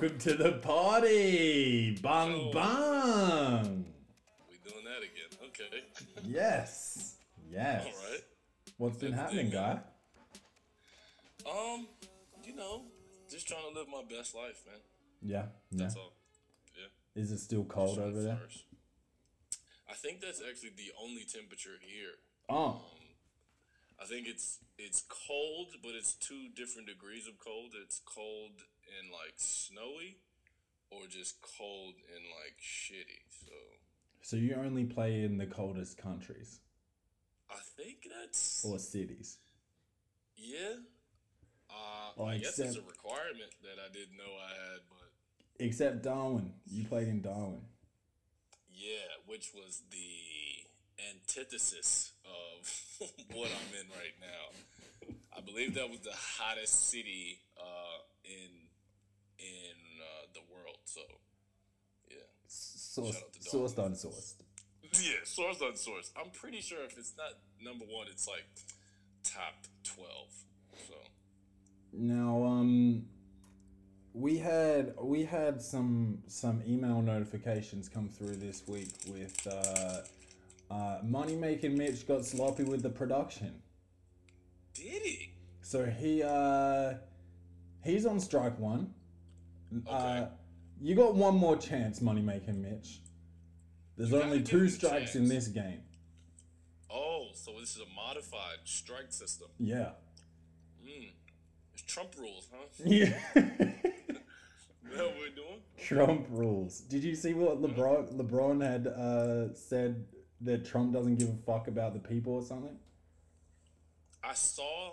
Welcome to the party. Bung Oh. bung. We doing that again. Okay. Yes. Yes. All right. What's been Good happening, guy? Um, you know, just trying to live my best life, man. Yeah. Yeah. All. Yeah. Is it still cold over there? flourish. I think that's actually the only temperature here. Oh. I think it's it's cold, but it's two different degrees of cold. It's cold and like snowy, or just cold and like shitty. So So you only play in the coldest countries I think that's or cities? yeah. Uh, I guess it's a requirement that I didn't know I had, but Except Darwin. You played in Darwin. yeah, which was the antithesis of what I'm in right now. I believe that was the hottest city uh, in in uh, the world. So yeah. Source, Shout out to sourced unsourced. Yeah, source on source. I'm pretty sure if it's not number one, it's like top twelve. So Now, um, we had we had some some email notifications come through this week with uh, uh, money making Mitch got sloppy with the production. did he? So he uh, he's on strike one. Uh, you got one more chance, money making Mitch. There's You only two strikes in this game. Oh, so this is a modified strike system. Yeah. Hmm. It's Trump rules, huh? Yeah. What we're doing? Trump rules. Did you see what LeBron LeBron had uh, said that Trump doesn't give a fuck about the people or something? I saw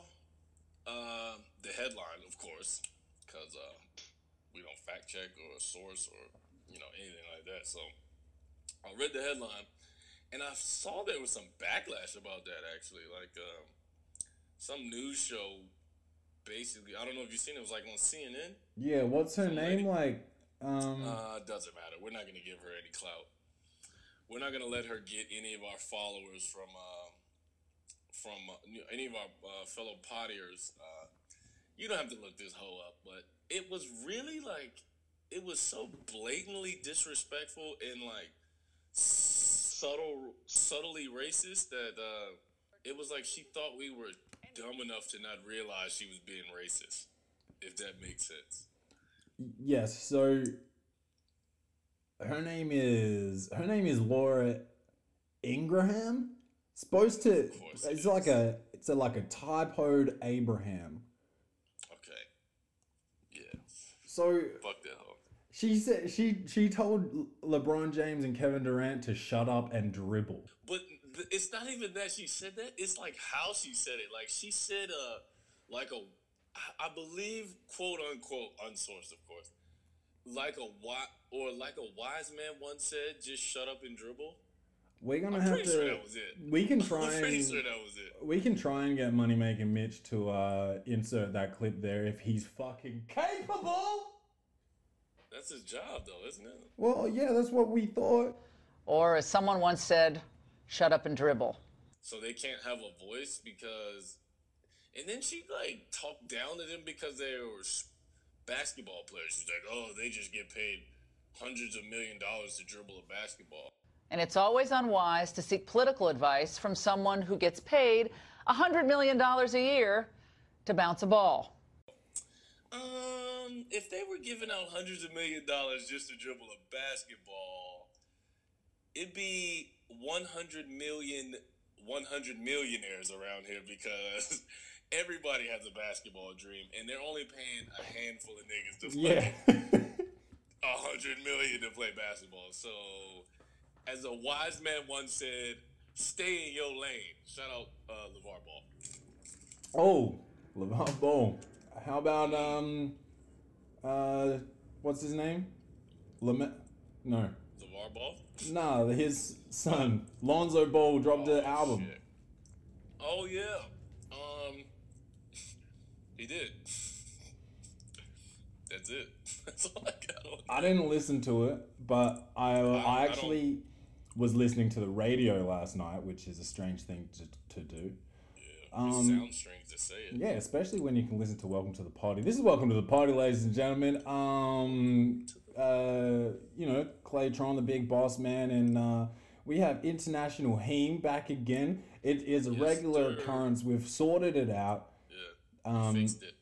uh, the headline, of course, because uh, we don't fact check or source or you know anything like that. So I read the headline, and I saw there was some backlash about that. Actually, like um, some news show, basically. I don't know if you've seen it. It was like on CNN. Yeah, what's her name? Like, um, Uh, doesn't matter. We're not gonna give her any clout. We're not gonna let her get any of our followers from uh, from uh, any of our uh, fellow pottiers. Uh, you don't have to look this hoe up, but it was really like it was so blatantly disrespectful and like subtle, subtly racist that uh, it was like she thought we were dumb enough to not realize she was being racist. If that makes sense. yes. So her name is her name is Laura Ingraham. Supposed to. Of course it It's like a. It's a like a typoed Abraham. Okay. Yeah. So Fuck that hoe. she said she she told LeBron James and Kevin Durant to shut up and dribble. But th- it's not even that she said that. It's like how she said it. Like she said, uh, like a, I believe, quote unquote, unsourced, of course, like a wi- or like a wise man once said, just shut up and dribble. We're gonna I'm have to. sure that was it. We can I'm try pretty and sure that was it. we can try and get money making Mitch to uh, insert that clip there if he's fucking capable. That's his job, though, isn't it? Well, yeah, that's what we thought. Or as someone once said, shut up and dribble. So they can't have a voice because, and then she like talked down to them because they were basketball players. She's like, oh, they just get paid hundreds of million dollars to dribble a basketball. And it's always unwise to seek political advice from someone who gets paid $100 million a year to bounce a ball. Um, if they were giving out hundreds of million dollars just to dribble a basketball, it'd be 100 million, 100 millionaires around here because everybody has a basketball dream and they're only paying a handful of niggas to Yeah. play a hundred million to play basketball. So, as a wise man once said, stay in your lane. Shout out uh, LeVar Ball. oh, LeVar Ball. How about um, uh, what's his name? Lame- No, LeVar Ball? nah, his son Lonzo Ball dropped the Oh, album. shit. Oh yeah. Um he did. That's it. That's all I got I didn't listen to it, but I I I actually was listening to the radio last night, which is a strange thing to, to do. Um, sound strings to say it. Yeah, especially when you can listen to Welcome to the Party. This is Welcome to the Party, ladies and gentlemen. Um, uh, you know, Claytron, the big boss man, and uh, we have International Heme back again. It is a Yes, regular occurrence. We've sorted it out. Yeah. Um, Fixed it.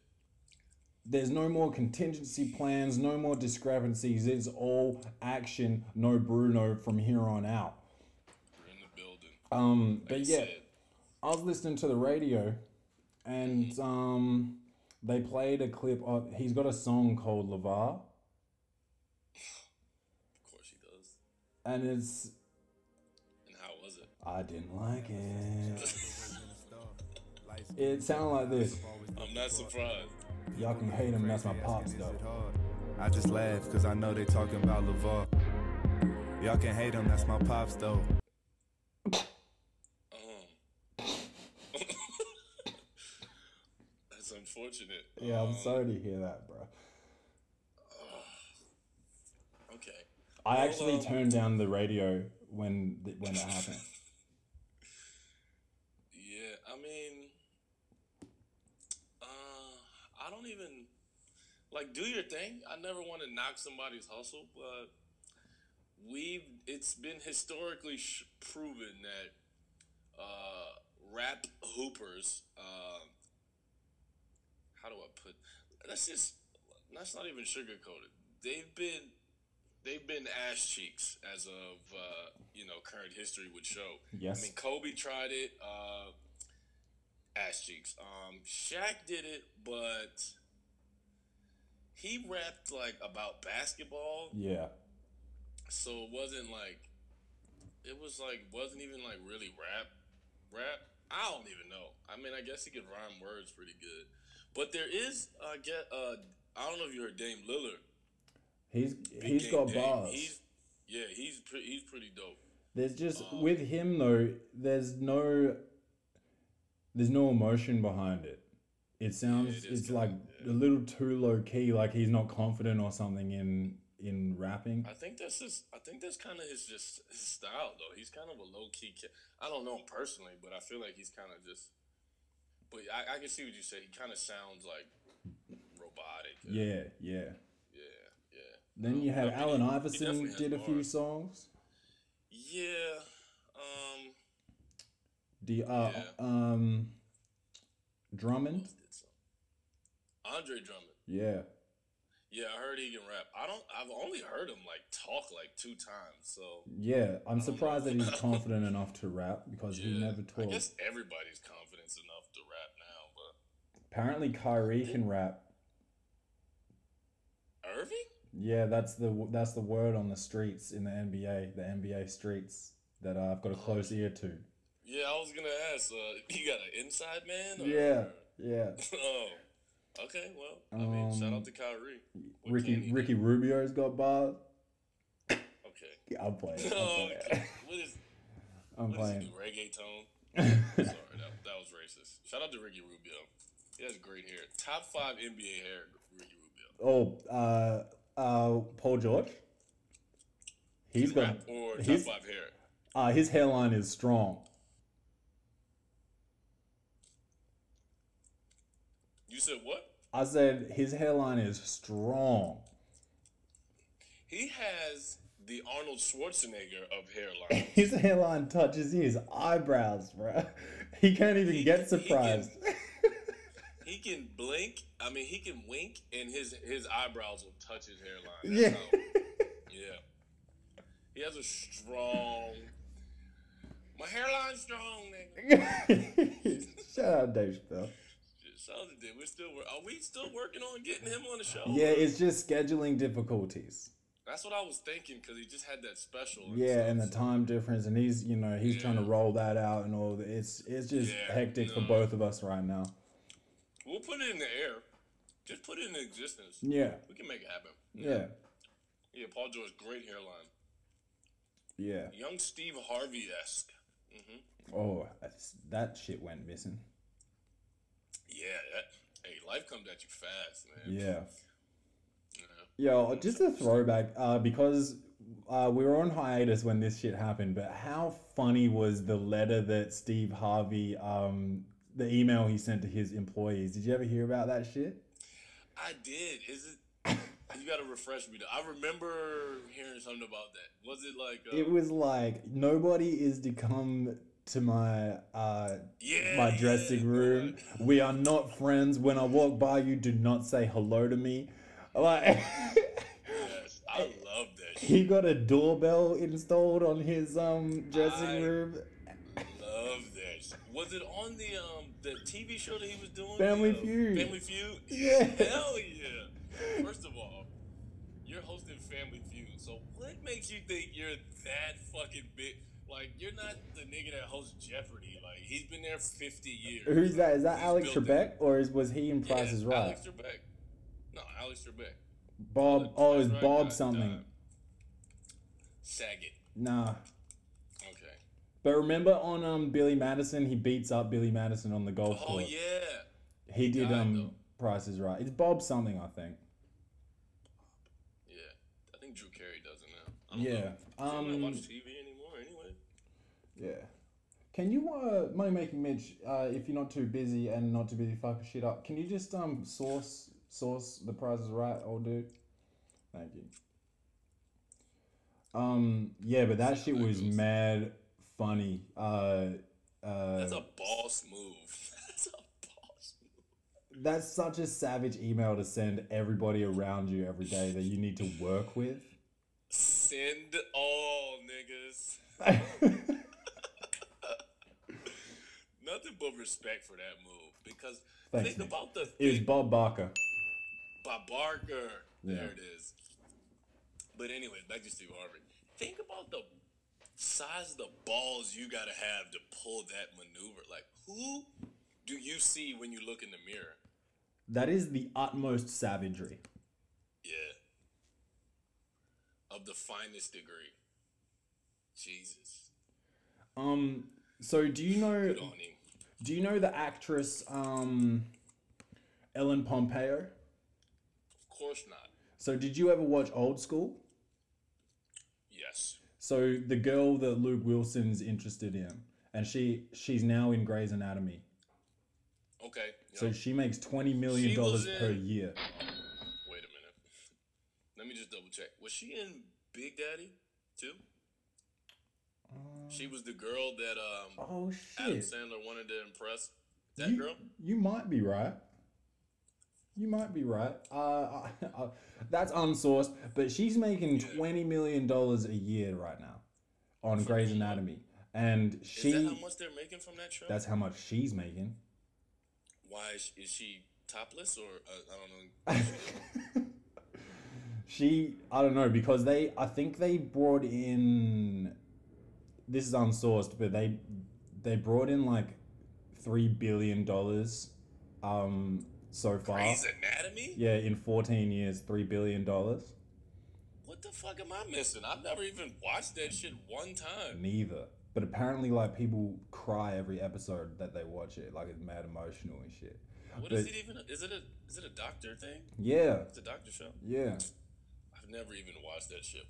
There's no more contingency plans, no more discrepancies. It's all action, no Bruno from here on out. We're in the building. Um, Like but yeah, said. I was listening to the radio, and um, they played a clip of. He's got a song called Lavar, Of course he does. and it's. And how was it? I didn't like it. It sounded like this. I'm not surprised. Y'all can hate him. That's my pops though. I just laugh cause I know they talking about LeVar. Y'all can hate him, that's my pops though. That's unfortunate. Yeah, I'm Um, sorry to hear that, bro. Okay. I Well, actually um, turned down the radio when when it happened. Yeah, I mean, uh, I don't even like do your thing. I never want to knock somebody's hustle, but we've it's been historically sh- proven that uh, rap hoopers. Uh, how do I put? Let's just let's not even sugarcoat it. They've been they've been ass cheeks as of uh, you know current history would show. Yes. I mean Kobe tried it. Uh, ass cheeks. Um, Shaq did it, but he rapped like about basketball, Yeah. so it wasn't like it was like wasn't even like really rap. Rap. I don't even know. I mean, I guess he could rhyme words pretty good, but there is uh, get uh, I don't know if you heard Dame Lillard. He's Big he's got Dame. bars. He's yeah, he's pre- he's pretty dope. There's just Um, with him though, there's no there's no emotion behind it. It sounds it is it's kinda- like yeah. a little too low key, like he's not confident or something in in rapping. I think that's his. I think that's kind of his just his style though. He's kind of a low key kid. I don't know him personally, but I feel like he's kind of just. But I, I can see what you say. He kind of sounds like robotic. Yeah, yeah. yeah, yeah. Then you Um, had I mean, Allen he- he Iverson did a few songs. Yeah. Um. The uh, Yeah. um Drummond. who else did some? Andre Drummond. Yeah. Yeah, I heard he can rap. I don't. I've only heard him like talk like two times. So Yeah. I'm surprised that he's confident enough to rap because he yeah, never I guess everybody's confidence enough to rap now, but Apparently Kyrie can rap. Irving. Yeah, that's the that's the word on the streets in the NBA, the NBA streets that I've got a close ear to. Yeah, I was gonna ask. Uh, you got an inside man? Or, Yeah, yeah. oh, okay. Well, I mean, shout Um, out to Kyrie. What Ricky he Ricky Rubio's got do? Okay. Yeah, I'm playing. I'm playing. okay. what is? I'm What does he playing. do? Reggaeton? Sorry, that, that was racist. Shout out to Ricky Rubio. He has great hair. Top five NBA hair, Ricky Rubio. Oh, uh, uh, Paul George. He's got or top he's, five hair. uh, his hairline is strong. Said what? I said his hairline is strong. He has the Arnold Schwarzenegger of hairline. His hairline touches his eyebrows, bro. He can't even He- get he can- surprised. he can blink. I mean, he can wink, and his his eyebrows will touch his hairline. That's yeah. how- yeah. He has a strong. My hairline's strong, nigga. Shout out Dave Chappelle. To Dave. We're still are we still working on getting him on the show? Yeah, it's just scheduling difficulties. That's what I was thinking because he just had that special. and Yeah, stuff, and the so- time difference, and he's you know he's trying to roll that out and all. It's it's just Yeah, hectic for both of us right now. We'll put it in the air. Just put it in existence. Yeah, We can make it happen. yeah, Yeah, Paul George, great hairline. yeah. Young Steve Harvey esque. hmm Oh, that's- that shit went missing. Yeah, that. Hey, life comes at you fast, man. Yeah. Yeah. Yo, just a throwback, uh, because uh, we were on hiatus when this shit happened, but how funny was the letter that Steve Harvey um, the email he sent to his employees. Did you ever hear about that shit? I did. Is it? you gotta refresh me. Though. I remember hearing something about that. Was it like? Uh, It was like nobody is to come to my uh yeah, my dressing room. We are not friends. When I walk by you, do not say hello to me. Like Yes, I love that. Shit. he got a doorbell installed on his um dressing I- room. Love that. Was it on the um the TV show that he was doing? Family The, Feud. Family Feud. Yeah. Hell yeah. First of all, you're hosting Family Feud, so what makes you think you're that fucking big? Like you're not the nigga that hosts Jeopardy. Like he's been there 50 years. Who's that? Is that He's Alex Trebek or is, was he in Yeah, is Right? Alex Trebek. No, Alex Trebek. Bob. Oh, Price it's Right Bob something. died. Saget. Nah. Okay. But remember on um Billy Madison, he beats up Billy Madison on the golf Oh course. Oh yeah. He did died, um though. Price is Right. It's Bob something, I think. Yeah. I think Drew Carey does it now. I don't Yeah. Know. Um. watch TV. Yeah. Can you uh money making Mitch, uh if you're not too busy and not too busy fucking shit up, can you just um source source the prizes right, old dude? Thank you. Um yeah, but that shit was mad funny. Uh uh That's a boss move. That's a boss move. that's such a savage email to send everybody around you every day that you need to work with. Send all niggas. But respect for that move because Thanks, think about the It was Bob Barker. by Barker. There it is. But anyway, back to Steve Harvey. Think about the size of the balls you gotta have to pull that maneuver. Like, who do you see when you look in the mirror? That is the utmost savagery. Yeah. Of the finest degree. Jesus. Um so do you know Good on him. Do you know the actress um, Ellen Pompeo? Of course not. So did you ever watch Old School? Yes. So the girl that Luke Wilson's interested in, and she she's now in Grey's Anatomy. Okay. So she makes twenty million dollars per year. Wait a minute. Let me just double check. Was she in Big Daddy too? She was the girl that um, Oh Adam! Sandler wanted to impress. That You, girl? you might be right. You might be right. Uh, uh, that's unsourced, but she's making Yeah. twenty million dollars a year right now on Grey's Anatomy, and Is she. that how much they're making from that show? That's how much she's making. Why is, is she topless or uh, I don't know? She, I don't know, because they, I think they brought in. This is unsourced, but they, they brought in like, three billion dollars, um, so far. Grey's Anatomy? Yeah, in fourteen years, three billion dollars. What the fuck am I missing? I've never even watched that shit one time. Neither, but apparently, like people cry every episode that they watch it, like it's mad emotional and shit. What But- is it even? Is it a is it a doctor thing? Yeah, It's a doctor show. yeah. I've never even watched that shit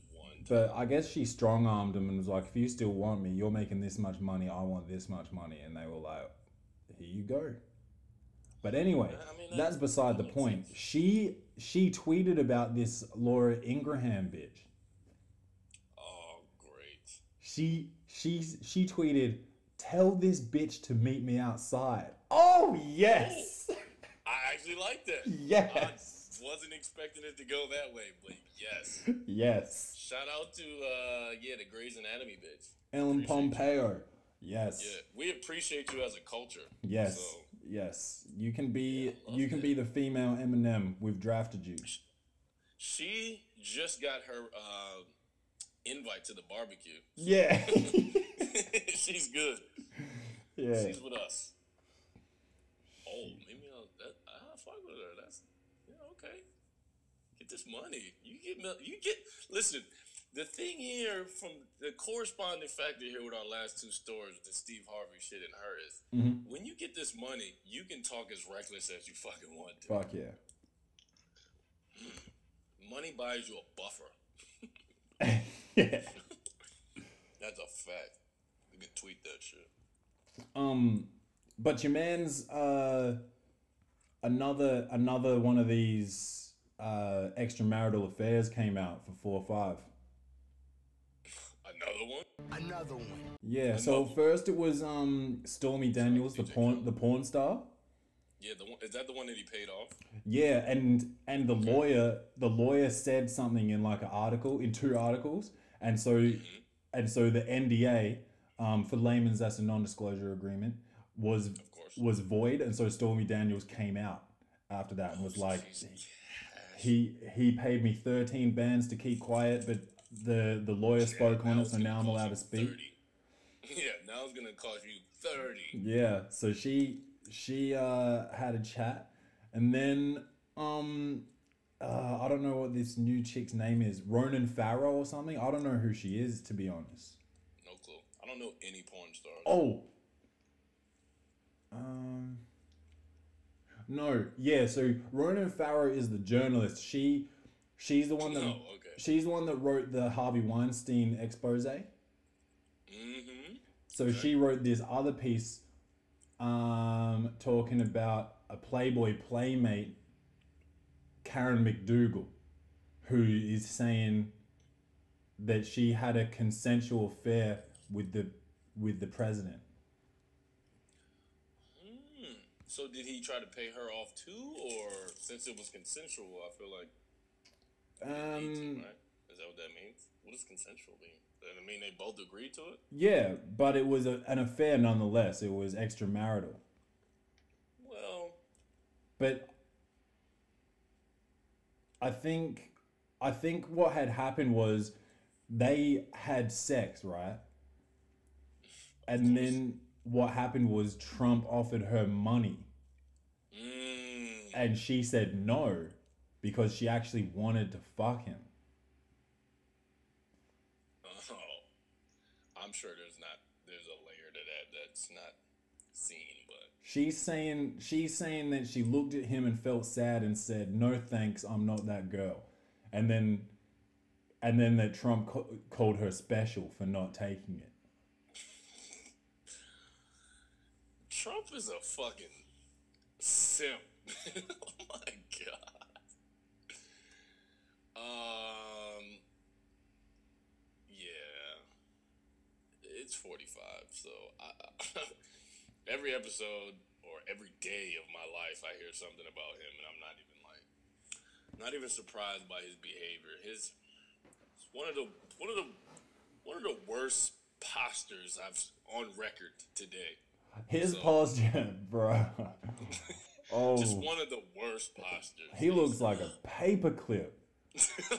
But I guess she strong armed him and was like, if you still want me, you're making this much money, I want this much money. And they were like, here you go. But anyway, I mean, that's beside the point. sense. She she tweeted about this Laura Ingraham bitch. oh, great. She she she tweeted, tell this bitch to meet me outside. Oh yes. I actually liked it. Yes. I wasn't expecting it to go that way, but yes. Yes. Shout out to uh yeah, the Grey's Anatomy bitch. Ellen Appreciate you. Pompeo. Yes. Yeah, we appreciate you as a culture. Yes. So, Yes. You can be Yeah, you can it. be the female Eminem. We've drafted you. she just got her uh, invite to the barbecue. Yeah. She's good. yeah. She's with us. Oh, maybe I'll that, I fuck with her. That's yeah, okay. Get this money. You get you get listen. The thing here from the corresponding factor here with our last two stories, the Steve Harvey shit and her is Mhm. when you get this money, you can talk as reckless as you fucking want to. Fuck yeah. Money buys you a buffer. yeah. That's a fact. You can tweet that shit. Um but your man's uh, another another one of these uh, extramarital affairs came out for four or five. Another one? Another one. Yeah. So Another- first it was um Stormy Daniels, the porn the porn star. Yeah, the one is that the one that he paid off? Yeah, and and the lawyer the lawyer said something in like an article in two articles, and so and so the NDA, um, for layman's that's a non-disclosure agreement, was course. was void, and so Stormy Daniels came out after that and was like, She's he he paid me thirteen bands to keep quiet, but the the lawyer spoke on it, so now I'm allowed to speak. 30. Yeah, now it's gonna cost you thirty. Yeah, so she she uh had a chat and then um uh, I don't know what this new chick's name is, Ronan Farrow or something. I don't know who she is to be honest. No clue. I don't know any porn stars. Oh. Um No, yeah, so Ronan Farrow is the journalist. She she's the one that No, okay. she's the one that wrote the Harvey Weinstein expose. Mm-hmm. So she wrote this other piece um, talking about a Playboy playmate, Karen McDougal, who is saying that she had a consensual affair with the with the president. So did he try to pay her off too, or since it was consensual? I feel like he needs to, Um, right? Is that what that means? What does consensual mean? Does mean they both agreed to it? yeah, but it was a, an affair nonetheless. It was extramarital. Well, But I think I think what had happened was they had sex, right? And then what happened was Trump offered her money and she said no because she actually wanted to fuck him. oh, I'm sure there's not there's a layer to that that's not seen, but She's saying she's saying that she looked at him and felt sad and said, "No thanks, I'm not that girl." And then and then that Trump ca- called her special for not taking it. Trump is a fucking simp. oh my god. Um. Yeah. It's forty-five, so I, every episode or every day of my life, I hear something about him, and I'm not even like, not even surprised by his behavior. His one of the one of the one of the worst postures I've on record today. His So- posture, bro. Oh, Just one of the worst postures. he looks like a paperclip. oh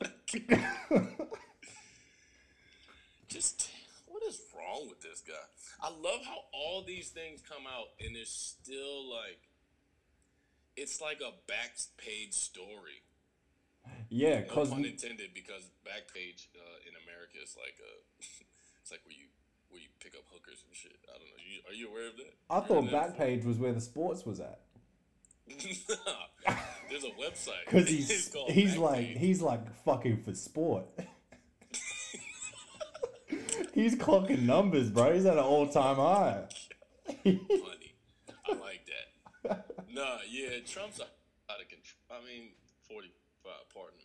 my god. Just what is wrong with this guy? I love how all these things come out and it's still like it's like a back page story. Yeah, No cause pun intended, because Backpage uh, in America is like a, it's like where you where you pick up hookers and shit. I don't know. You, are you aware of that? I thought that Backpage was where the sports was at. There's a website. Cause It's he's he's like he's like fucking for sport. he's clocking numbers, bro. He's at an all time high. funny. I like that. nah, yeah, Trump's out of control. I mean, 45, pardon me.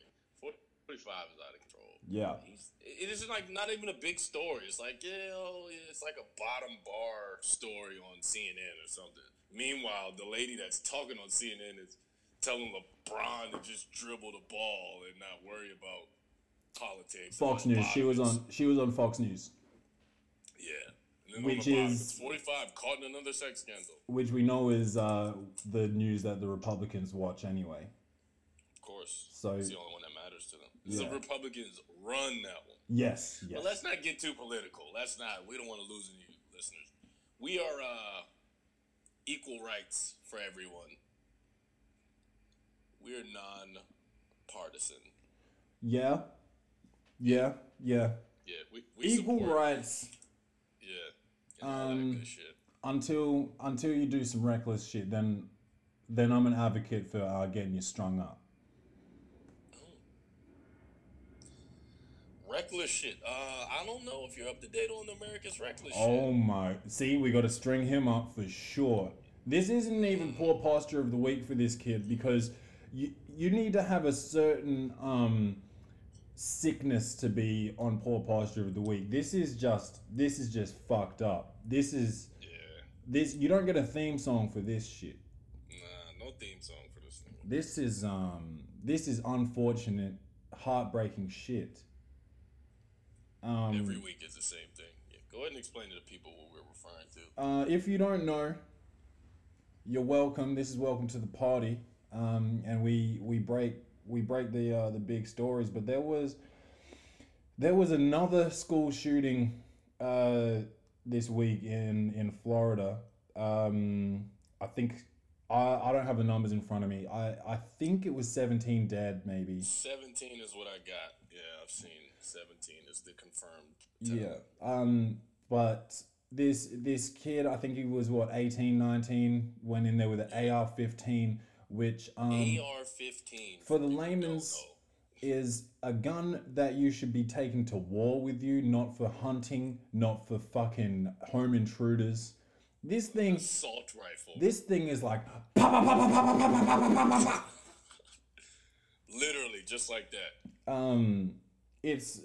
45 is out of control. Yeah. He's, it is like not even a big story. It's like, yeah, oh, yeah, it's like a bottom bar story on CNN or something. Meanwhile, the lady that's talking on CNN is telling LeBron to just dribble the ball and not worry about politics. Fox News. She was on she was on Fox News, Yeah. And then Which is- 45 caught in another sex scandal. which we know is uh, the news that the Republicans watch anyway. Of course. So- it's the only one that matters to them. Yeah. The Republicans run that one. Yes, yes. But let's not get too political. Let's not. We don't want to lose any listeners. We are uh, equal rights for everyone. We are non-partisan. Yeah, yeah, yeah. Yeah, we, we Equal support- rights Yeah, Um, good shit. until until you do some reckless shit. Then then I'm an advocate for uh, getting you strung up. Reckless shit. Uh, I don't know if you're up to date on America's reckless Oh shit. my! See, we got to string him up for sure. This isn't even poor posture of the week for this kid because you you need to have a certain um sickness to be on poor posture of the week. This is just this is just fucked up. This is Yeah. this you don't get a theme song for this shit. Nah, no theme song for this thing. This is um this is unfortunate, heartbreaking shit. Um, Every week is the same thing. Yeah. Go ahead and explain to the people what we're referring to. Uh, if you don't know, you're welcome. This is welcome to the party. Um, and we we break we break the uh, the big stories. But there was there was another school shooting uh, this week in in Florida. Um, I think I, I don't have the numbers in front of me. I, I think it was 17 dead maybe. 17 is what I got. Yeah, I've seen 2017 is the confirmed. Yeah. Um, but this this kid, I think he was what 18, 19, went in there with an yeah. AR-15, which um, AR-15 for the layman's is a gun that you should be taking to war with you, not for hunting, not for fucking home intruders. This thing, assault rifle. This thing is like literally just like that. Um, it's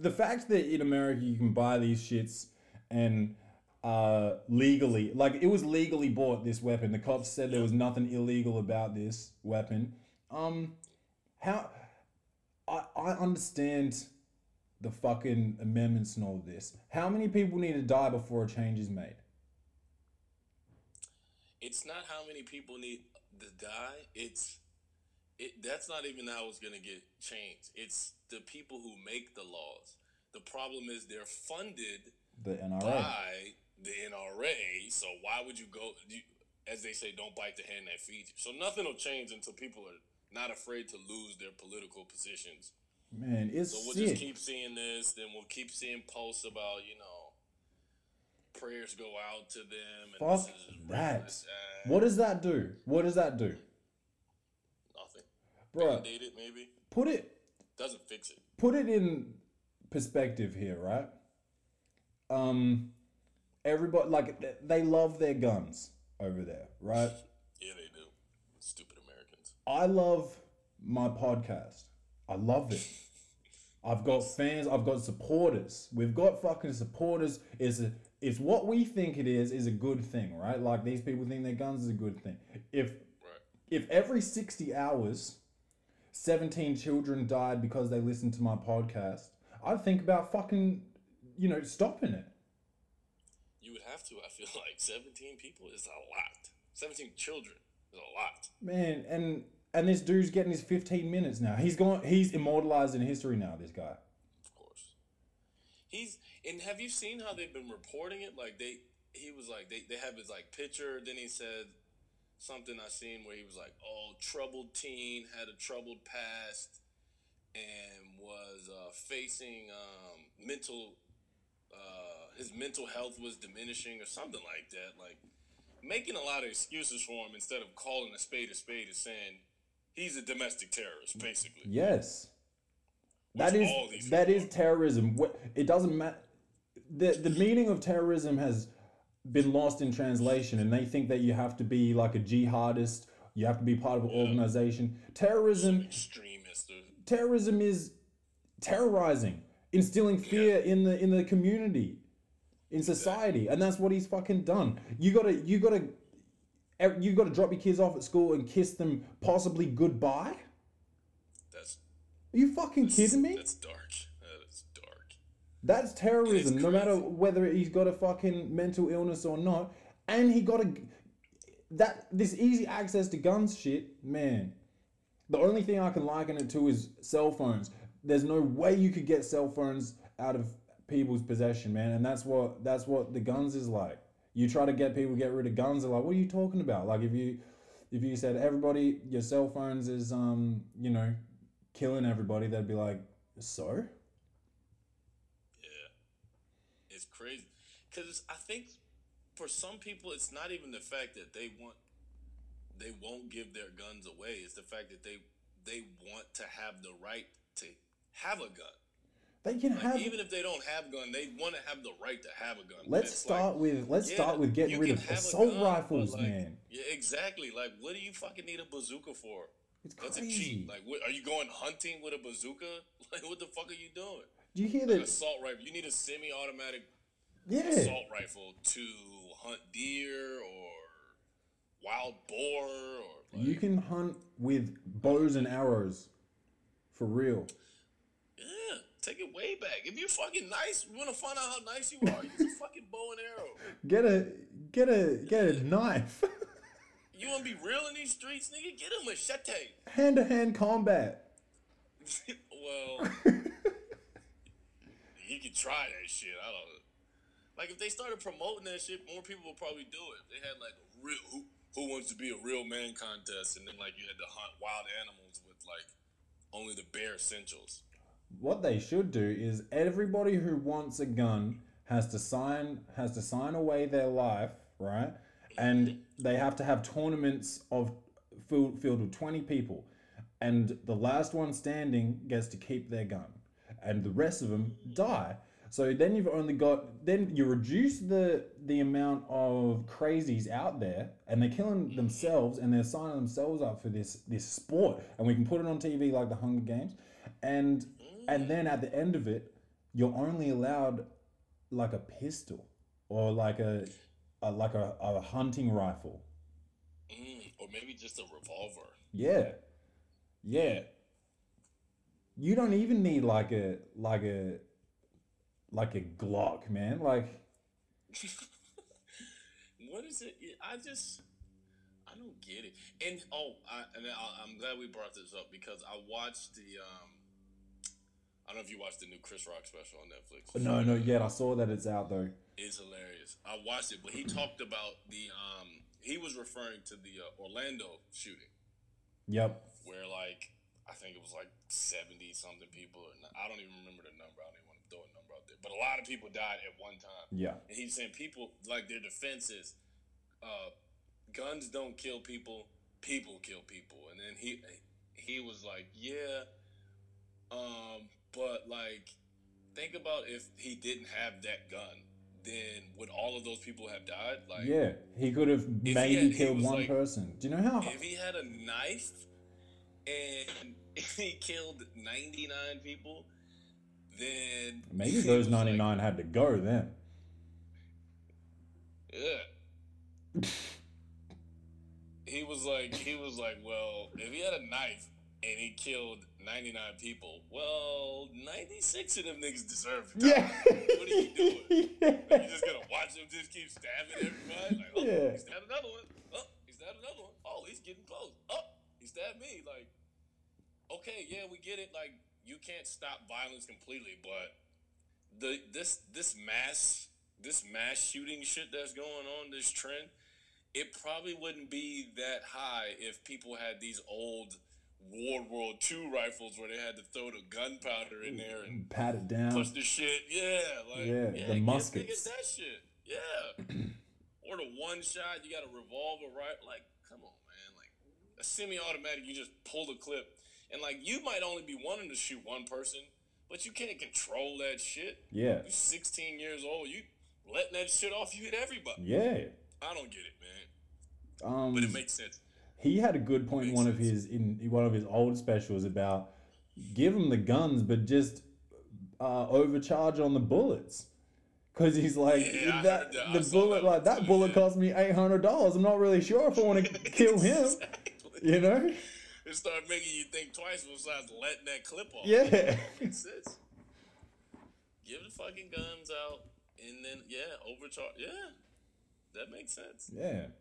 the fact that in America you can buy these shits and uh, legally, like it was legally bought. This weapon, the cops said there was nothing illegal about this weapon. Um, how I I understand the fucking amendments and all of this. How many people need to die before a change is made? It's not how many people need to die. It's it. That's not even how it's gonna get changed. It's the people who make the laws. The problem is they're funded The NRA. by the NRA. So why would you go? You, as they say, don't bite the hand that feeds you. So nothing will change until people are not afraid to lose their political positions. Man, it's So we'll sick. just keep seeing this. Then we'll keep seeing posts about you know prayers go out to them. And Fuck that. What does that do? What does that do. Bro? Band-aid it maybe. Put it Doesn't fix it. put it in perspective here, right? Um, everybody like they love their guns over there, right? Yeah, they do. Stupid Americans. I love my podcast. I love it. I've got fans. I've got supporters. We've got fucking supporters. Is a, it's what we think it is is a good thing, right? Like these people think their guns is a good thing. If Right. if every 60 hours 17 children died because they listened to my podcast, I'd think about fucking, you know, stopping it. You would have to. I feel like 17 people is a lot. 17 children is a lot. Man, and and this dude's getting his 15 minutes now. He's gone he's immortalized in history now, this guy. Of course. He's and have you seen how they've been reporting it? Like they he was like they, they have his like picture, then he said something I seen where he was like, Oh, troubled teen, had a troubled past and was uh, facing um, mental uh, his mental health was diminishing or something like that. Like making a lot of excuses for him instead of calling a spade a spade is saying he's a domestic terrorist, basically. Yes. That Which is all that is terrorism. It doesn't matter. The the meaning of terrorism has been lost in translation, and they think that you have to be like a jihadist. You have to be part of an organization. Terrorism Extremist uh, terrorism is terrorizing, instilling fear in the in the community, in society, and that's what he's fucking done. You gotta you gotta you gotta drop your kids off at school and kiss them possibly goodbye. that's Are you fucking kidding me? That's dark. That is terrorism, no matter whether he's got a fucking mental illness or not. And he got a that this easy access to guns shit, man. The only thing I can liken it to is cell phones. There's no way you could get cell phones out of people's possession, man. And that's what that's what the guns is like. You try to get people to get rid of guns, they're like, what are you talking about? Like if you if you said everybody your cell phones is um, you know, killing everybody, they'd be like, so? Yeah, it's crazy. Because I think for some people, it's not even the fact that they want they won't give their guns away. It's the fact that they they want to have the right to have a gun. They can Like, have. even if they don't have a gun, they want to have the right to have a gun. Let's start like, with let's yeah, start with getting rid of assault gun, rifles, like, man. Yeah, exactly. Like, what do you fucking need a bazooka for? It's That's a crazy. cheat. Like, what, are you going hunting with a bazooka? Like, what the fuck are you doing? Do you hear An that? assault rifle. You need a semi-automatic Yeah. assault rifle to hunt deer or wild boar or. Like, You can hunt with bows and arrows. For real. Yeah, take it way back. If you're fucking nice, you want to find out how nice you are. Use a fucking bow and arrow. Get a get a get a knife. You want to be real in these streets, nigga? Get him a machete. Hand to hand combat. well, you can try that shit. I don't know. Like if they started promoting that shit, more people would probably do it. They had like a real who, who wants to be a real man contest, and then like you had to hunt wild animals with like only the bare essentials. What they should do is everybody who wants a gun has to sign has to sign away their life, right? And they have to have tournaments of filled, filled with 20 people. And the last one standing gets to keep their gun. And the rest of them die. So then you've only got then you reduce the the amount of crazies out there and they're killing themselves and they're signing themselves up for this this sport. And we can put it on TV like the Hunger Games. And and then at the end of it you're only allowed like a pistol or like a, a like a, a hunting rifle. Mm, or maybe just a revolver. yeah. Yeah. You don't even need like a like a like a glock man like What is it? I just, I don't get it. And oh, I, and I, I'm glad we brought this up because I watched the. um I don't know if you watched the new Chris Rock special on Netflix. no no yet i saw that it's out though It's hilarious. I watched it, but he talked about the. um He was referring to the uh, Orlando shooting yep where like I think it was like seventy something people. Or I don't even remember the number. I don't even throw a number out there, but a lot of people died at one time. yeah And he's saying people like their defenses, uh, guns don't kill people, people kill people. And then he he was like, yeah, um, but like think about if he didn't have that gun, then would all of those people have died? Like yeah he could have maybe had- killed one like- person do you know how if he had a knife and he killed 99 people, then maybe those was like, 99 had to go then Yeah. he was like, he was like, well, if he had a knife and he killed 99 people, well, 96 of them niggas deserve to die. yeah What are you doing? Like, you just gonna watch him just keep stabbing everybody? Like, oh, Yeah. he stabbed another one. Oh, he stabbed another one. Oh, he's getting close. Oh, he stabbed me. Like, okay, yeah, we get it. Like, you can't stop violence completely, but the this this mass this mass shooting shit that's going on, this trend, it probably wouldn't be that high if people had these old World War II rifles where they had to throw the gunpowder in there and pat it down push the shit. Yeah, like Yeah, the give muskets. niggas that shit. Yeah, or the one shot you got a revolver right. Like, come on, man. Like a semi-automatic, you just pull the clip, and like you might only be wanting to shoot one person, but you can't control that shit. yeah You're 16 years old, you letting that shit off, you hit everybody. yeah I don't get it, man, um but it makes sense. he had a good point in one of his in one of his old specials about give them the guns but just uh, overcharge on the bullets because he's like Yeah, that that. The saw bullet that like that too, bullet yeah. cost me eight hundred dollars. I'm not really sure if I want to kill him. Exactly. You know? It started making you think twice besides letting that clip off. Yeah. Makes sense. Give the fucking guns out, and then yeah, overcharge. Yeah, that makes sense. Yeah.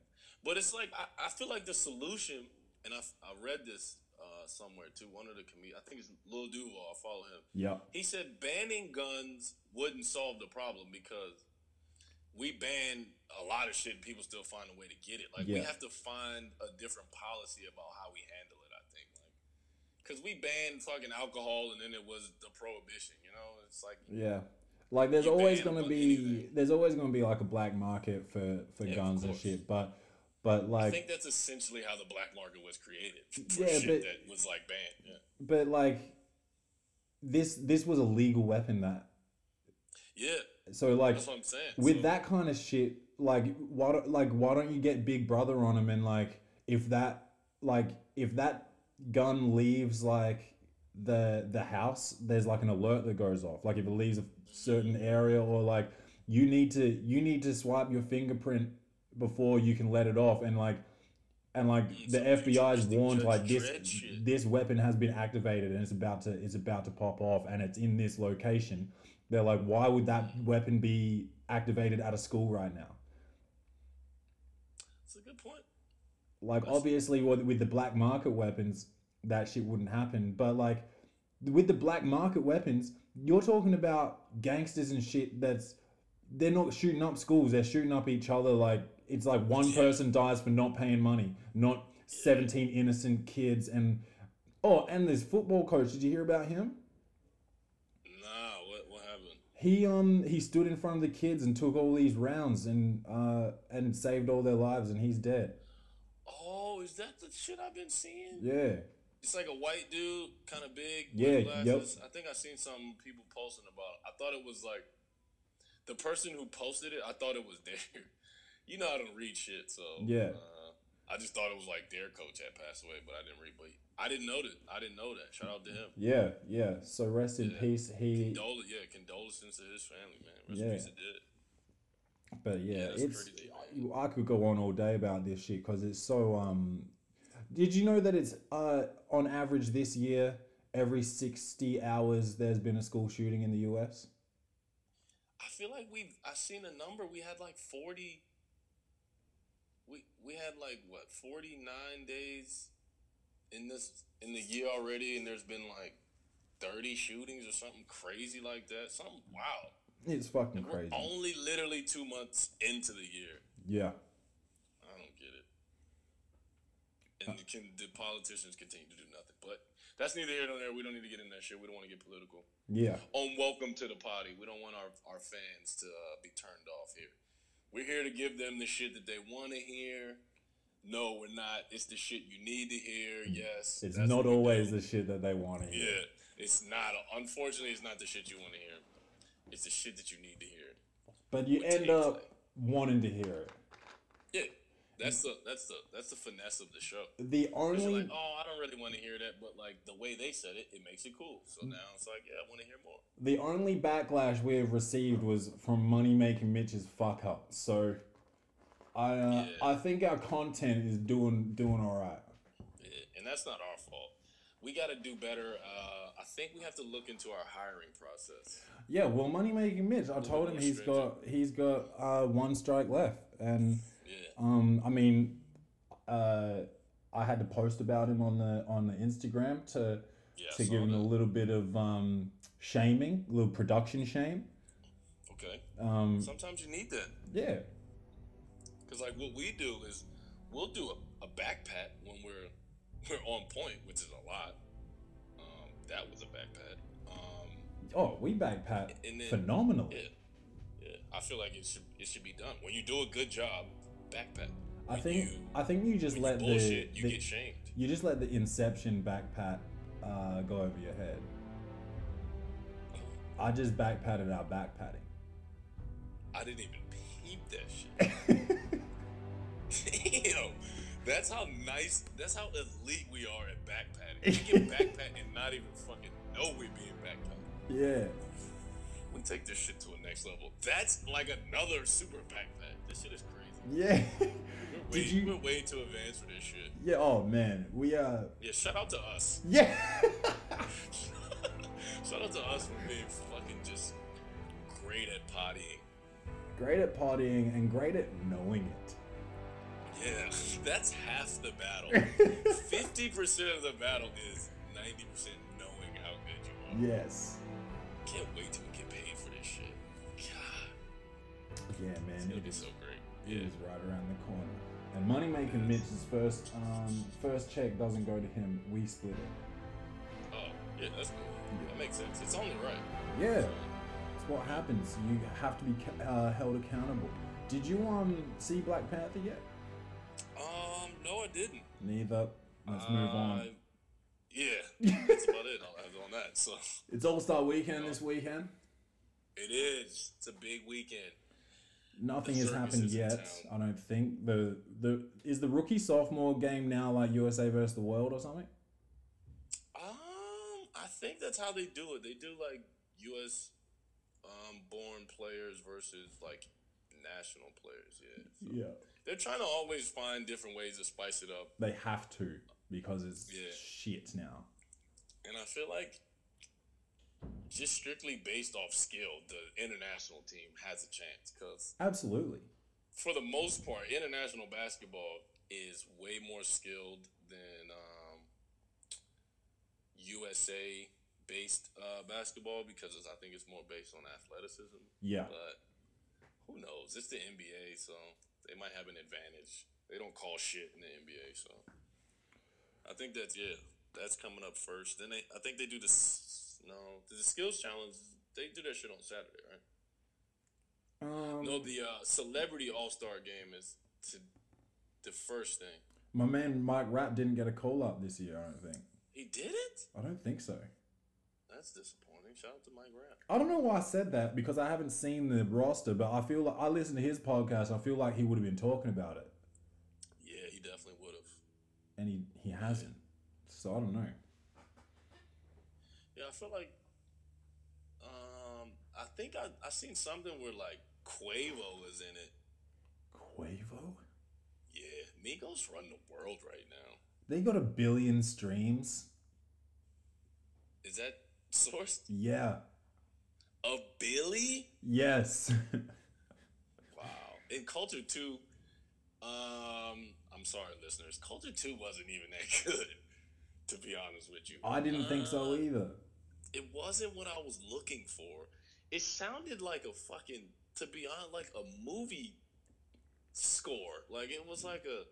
But it's like I, I feel like the solution, and I, I read this uh, somewhere too. One of the comedians, I think it's Lil Duval. I follow him. Yeah. He said banning guns wouldn't solve the problem because we ban a lot of shit and people still find a way to get it. Like we have to find a different policy about how we handle it. I think like because we banned fucking alcohol and then it was the prohibition. You know, it's like Yeah. Like there's always gonna be anything. there's always gonna be like a black market for for Yeah, guns and shit, but but like I think that's essentially how the black market was created Yeah, shit but- that was like banned. Yeah. but like this this was a legal weapon that Yeah, so like that's what I'm saying. with So- that kind of shit like why like why don't you get big brother on him and like if that like if that gun leaves like the the house there's like an alert that goes off. Like if it leaves a certain area or like you need to you need to swipe your fingerprint before you can let it off. And like and like Mm, the FBI's futuristic warned like this this weapon has been activated and it's about to it's about to pop off and it's in this location. They're like why would that weapon be activated at a school right now? It's a good point. Like That's- obviously with, with the black market weapons that shit wouldn't happen. But like with the black market weapons you're talking about gangsters and shit that's they're not shooting up schools. They're shooting up each other. Like it's like one person dies for not paying money not 17 innocent kids. And oh and this football coach did you hear about him? Nah, what what happened? he um he stood in front of the kids and took all these rounds and uh and saved all their lives and he's dead Oh, is that the shit I've been seeing? yeah It's like a white dude, kind of big, Yeah, with yep. I think I seen some people posting about. It. I thought it was like the person who posted it. I thought it was their. You know, I don't read shit, so Yeah. Uh, I just thought it was like their coach had passed away, but I didn't read. But I didn't know that. I didn't know that. Shout out to him. Yeah, yeah. So rest in Yeah. peace. He, Condol- yeah, condolences to his family, man. Rest Yeah. in peace to Did. But yeah, Yeah, it's. I could go on all day about this shit because it's so. Um, did you know that it's uh on average this year every sixty hours there's been a school shooting in the U.S. I feel like we've. I seen a number. We had like forty. We we had like what forty nine days in this in the year already, and there's been like thirty shootings or something crazy like that. Something wow. It's fucking crazy. only literally two months into the year. Yeah, I don't get it. And the, can, the politicians continue to do nothing. But that's neither here nor there. We don't need to get in that shit. We don't want to get political. yeah, on welcome to the party. We don't want our, our fans to uh, be turned off here. We're here to give them the shit that they want to hear. No, we're not. It's the shit you need to hear. Yes. it's not always do. the shit that they want to hear. Yeah, it's not. Unfortunately, it's not the shit you want to hear. It's the shit that you need to hear. But you end up like- wanting to hear it. Yeah, that's the that's the that's the finesse of the show. The only like, oh, I don't really want to hear that, but like the way they said it, it makes it cool. So Mm. now it's like, yeah, I want to hear more. the only backlash we have received was from money making Mitch's fuck up. So I uh, Yeah. I think our content is doing doing all right. Yeah, and that's not our fault. We got to do better. Uh, I think we have to look into our hiring process. Yeah, well, money making Mitch. I told him he's got he's got uh, one strike left, and Yeah, um, I mean, uh, I had to post about him on the on the Instagram to yeah. To give him a little bit of um, shaming, a little production shame. Okay. Um, Sometimes you need that yeah, because, like, what we do is we'll do a, a back pat when we're we're on point, which is a lot. Um, that was a back pat. Um, oh, we back pat And then- phenomenally. yeah, yeah. I feel like it should it should be done when you do a good job. Back pat. I When think you, I think you just let you the, you the get shamed. you just let the inception back pat uh, go over your head. I just back patted our back patting. I didn't even peep that shit. That's how nice, that's how elite we are at backpacking. We can backpack and not even fucking know we're being backpacked. Yeah. We take this shit to a next level. That's like another super backpack. This shit is crazy. Yeah. We're way, Did you? we're way too advanced for this shit. Yeah. Oh man, we uh. Yeah, shout out to us. Yeah. shout out to us for being fucking just great at pottying. great at partying and great at knowing it. Yeah, that's half the battle. 50% of the battle is 90% knowing how good you are. Yes. Can't wait till we get paid for this shit. God, Yeah, it's man. gonna It be is, so great. it Yeah. is right around the corner. And money making Mitch's first um first check doesn't go to him. We split it. Oh, yeah, that's cool. That makes sense. It's only right. Yeah. That's what happens. You have to be uh, held accountable. Did you um see Black Panther yet? No, I didn't. Neither. Let's move on. Uh, Yeah, that's about it. I'll have on on that. So It's All Star Weekend this weekend. it is. It's a big weekend. Nothing The has happened yet. I don't think the the is the rookie sophomore game now like USA versus the world or something. Um, I think that's how they do it. They do like U.S. Um, born players versus like national players. Yeah, So Yeah, they're trying to always find different ways to spice it up, they have to because it's Yeah. shit now. and I feel like just strictly based off skill, the international team has a chance because Absolutely. for the most part, international basketball is way more skilled than um, USA based uh, basketball because it's, I think it's more based on athleticism. Yeah. But who knows? It's the NBA, so they might have an advantage. They don't call shit in the NBA, so I think that's yeah, that's coming up first. Then they, I think they do this. No, the skills challenge. They do that shit on Saturday, right? Um, No, the uh, celebrity All Star game is to the first thing. my man Mike Rapp didn't get a call up this year. I don't think. He did it. I don't think so. That's disappointing. Shout out to Mike. I don't know why I said that because I haven't seen the roster, but I feel like I listened to his podcast. I feel like he would have been talking about it, Yeah, he definitely would have. and he he hasn't. So I don't know. Yeah, I feel like. Um, I think I I seen something where like Quavo was in it. Quavo? Yeah, Migos run the world right now. They got a billion streams. Is that sourced? Yeah. Of Billy? Yes. Wow. In Culture 2, um, I'm sorry, listeners. Culture 2 wasn't even that good, to be honest with you. I didn't think so Uh, either. It wasn't what I was looking for. It sounded like a fucking, to be honest, like a movie score. Like it was like a,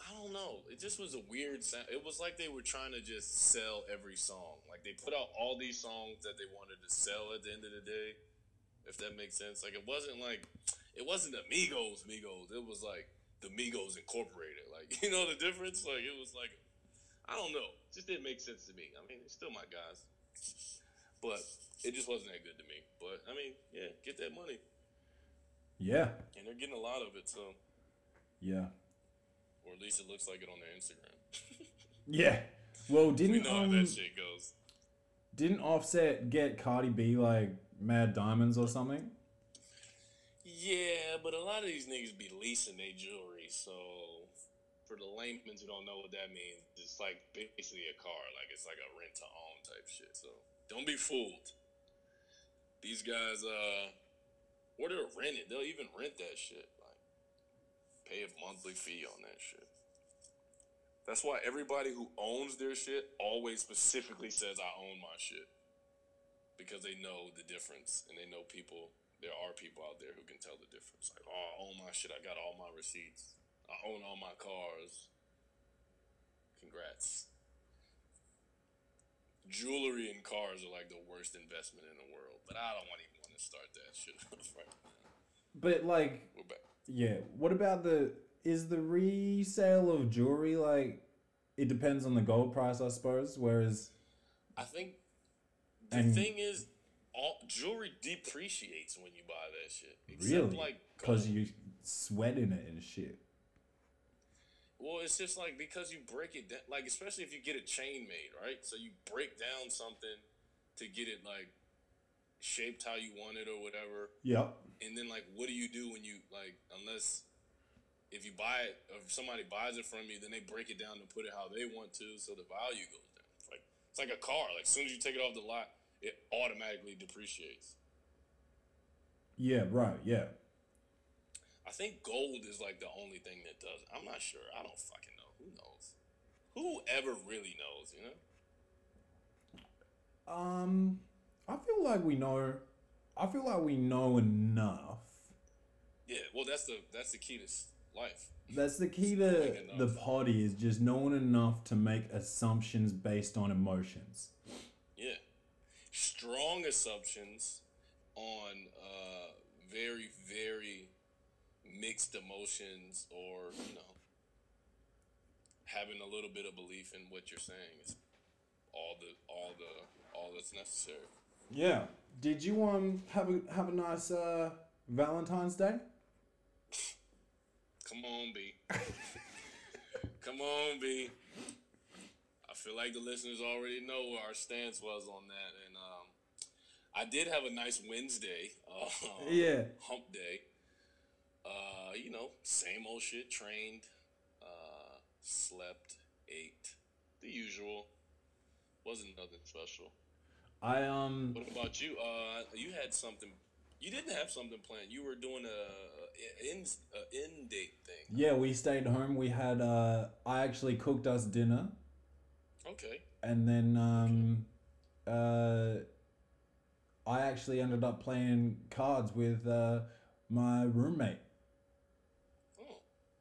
I don't know. It just was a weird sound. It was like they were trying to just sell every song. Like they put out all these songs that they wanted to sell at the end of the day. If that makes sense. Like it wasn't like, it wasn't the Migos, Migos. It was like the Migos Incorporated. Like you know the difference. Like it was like, I don't know. It just didn't make sense to me. I mean, it's still my guys, but it just wasn't that good to me. But I mean, yeah, get that money, Yeah. and they're getting a lot of it. So, Yeah. Or at least it looks like it on their Instagram. Yeah. Well, didn't we know how um, that shit goes. didn't Offset get Cardi B like Mad Diamonds or something? Yeah, but a lot of these niggas be leasing their jewelry. So, for the laymen who don't know what that means, it's like basically a car. Like it's like a rent to own type shit. So don't be fooled. These guys, uh, or they'll rent it. They'll even rent that shit. Pay a monthly fee on that shit. That's why everybody who owns their shit always specifically says, "I own my shit," because they know the difference and they know people. There are people out there who can tell the difference. Like, oh, I own my shit. I got all my receipts. I own all my cars. Congrats. Jewelry and cars are like the worst investment in the world, but I don't want even want to start that shit right now. But like, We're back. Yeah. What about the? Is the resale of jewelry like? It depends on the gold price, I suppose. Whereas, I think the And- thing is, all jewelry depreciates when you buy that shit. Except really, like because you sweat in it and shit. Well, it's just like because you break it down, like especially if you get a chain made, right? So you break down something to get it like shaped how you want it or whatever, Yep. and then like what do you do when you like unless if you buy it or if somebody buys it from you, then they break it down to put it how they want to, so the value goes down. It's like it's like a car. Like as soon as you take it off the lot, it automatically depreciates. Yeah. Right. Yeah. I think gold is like the only thing that does. I'm not sure. I don't fucking know. Who knows? Who ever really knows? You know. Um, I feel like we know. I feel like we know enough. Yeah, well, that's the that's the key to life. That's the key to the party is just knowing enough to make assumptions based on emotions. Yeah, strong assumptions on uh, very very mixed emotions, or you know, having a little bit of belief in what you're saying is all the all the all that's necessary. Yeah. Did you um have a have a nice uh Valentine's Day? Come on, B. Come on, B. I feel like the listeners already know where our stance was on that, and um, I did have a nice Wednesday. Uh, Yeah. Hump day. Uh, you know, same old shit. Trained, uh, slept, ate, the usual. Wasn't nothing special. I um What about you? Uh, you had something. You didn't have something planned. You were doing a, end a end date thing. yeah, we stayed home. We had uh I actually cooked us dinner Okay. and then um uh I actually ended up playing cards with uh my roommate. Oh.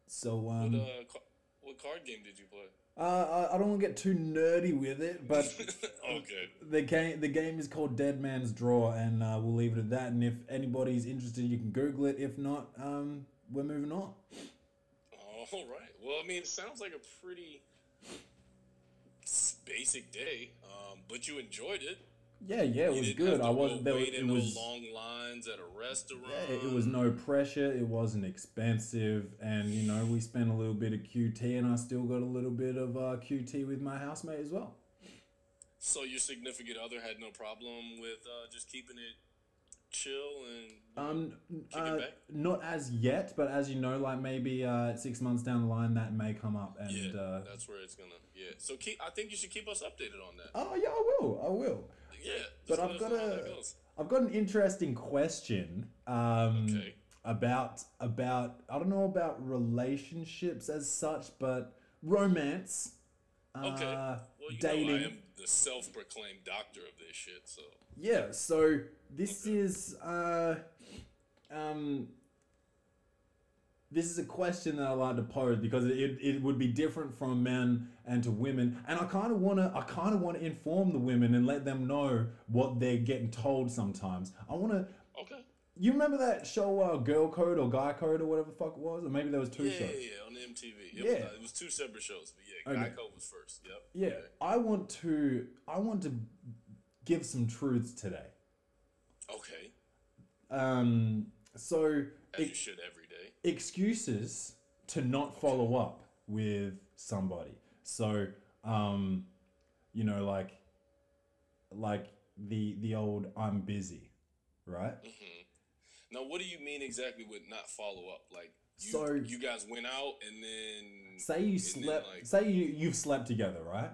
So What um uh, ca- what card game did you play? Uh, I, I don't want to get too nerdy with it, but okay. the game the game is called Dead Man's Draw, and uh, we'll leave it at that. And if anybody's interested, you can Google it. If not, um, we're moving on. All right. Well, I mean, it sounds like a pretty basic day, um, but you enjoyed it. Yeah, yeah, it You was good. I was go there. It in no was long lines at a restaurant. yeah, it was no pressure. It wasn't expensive, and you know we spent a little bit of QT, and I still got a little bit of uh, QT with my housemate as well. So your significant other had no problem with uh, just keeping it chill and Um, uh, back? not as yet, but as you know, like maybe uh, six months down the line, that may come up, and yeah, uh, that's where it's gonna. Yeah. So keep. I think you should keep us updated on that. oh yeah, I will, I will. Yeah. But I've got a. I've got an interesting question. Um, Okay. About about I don't know about relationships as such, but romance. Okay. Uh, Well, you dating. know I am the self-proclaimed doctor of this shit, so Yeah. So this is uh, um. This is a question that I like to pose because it, it would be different from men and to women, and I kind of wanna I kind of want to inform the women and let them know what they're getting told sometimes. I want to okay. You remember that show, uh, Girl Code or Guy Code or whatever the fuck it was? Or maybe there was two Yeah, yeah, shows. yeah, on MTV. It, Yeah. was, uh, it was two separate shows, but yeah, Okay. Code was first. Yep. Yeah, Okay. I want to, I want to give some truths today. Okay. Um, so As you should every day. Excuses to not follow up with somebody. So, um, you know, like, like the the old "I'm busy," right? Now, what do you mean exactly with not follow up? Like, you, So- you guys went out and then. Say you slept. like- say you you've slept together, right?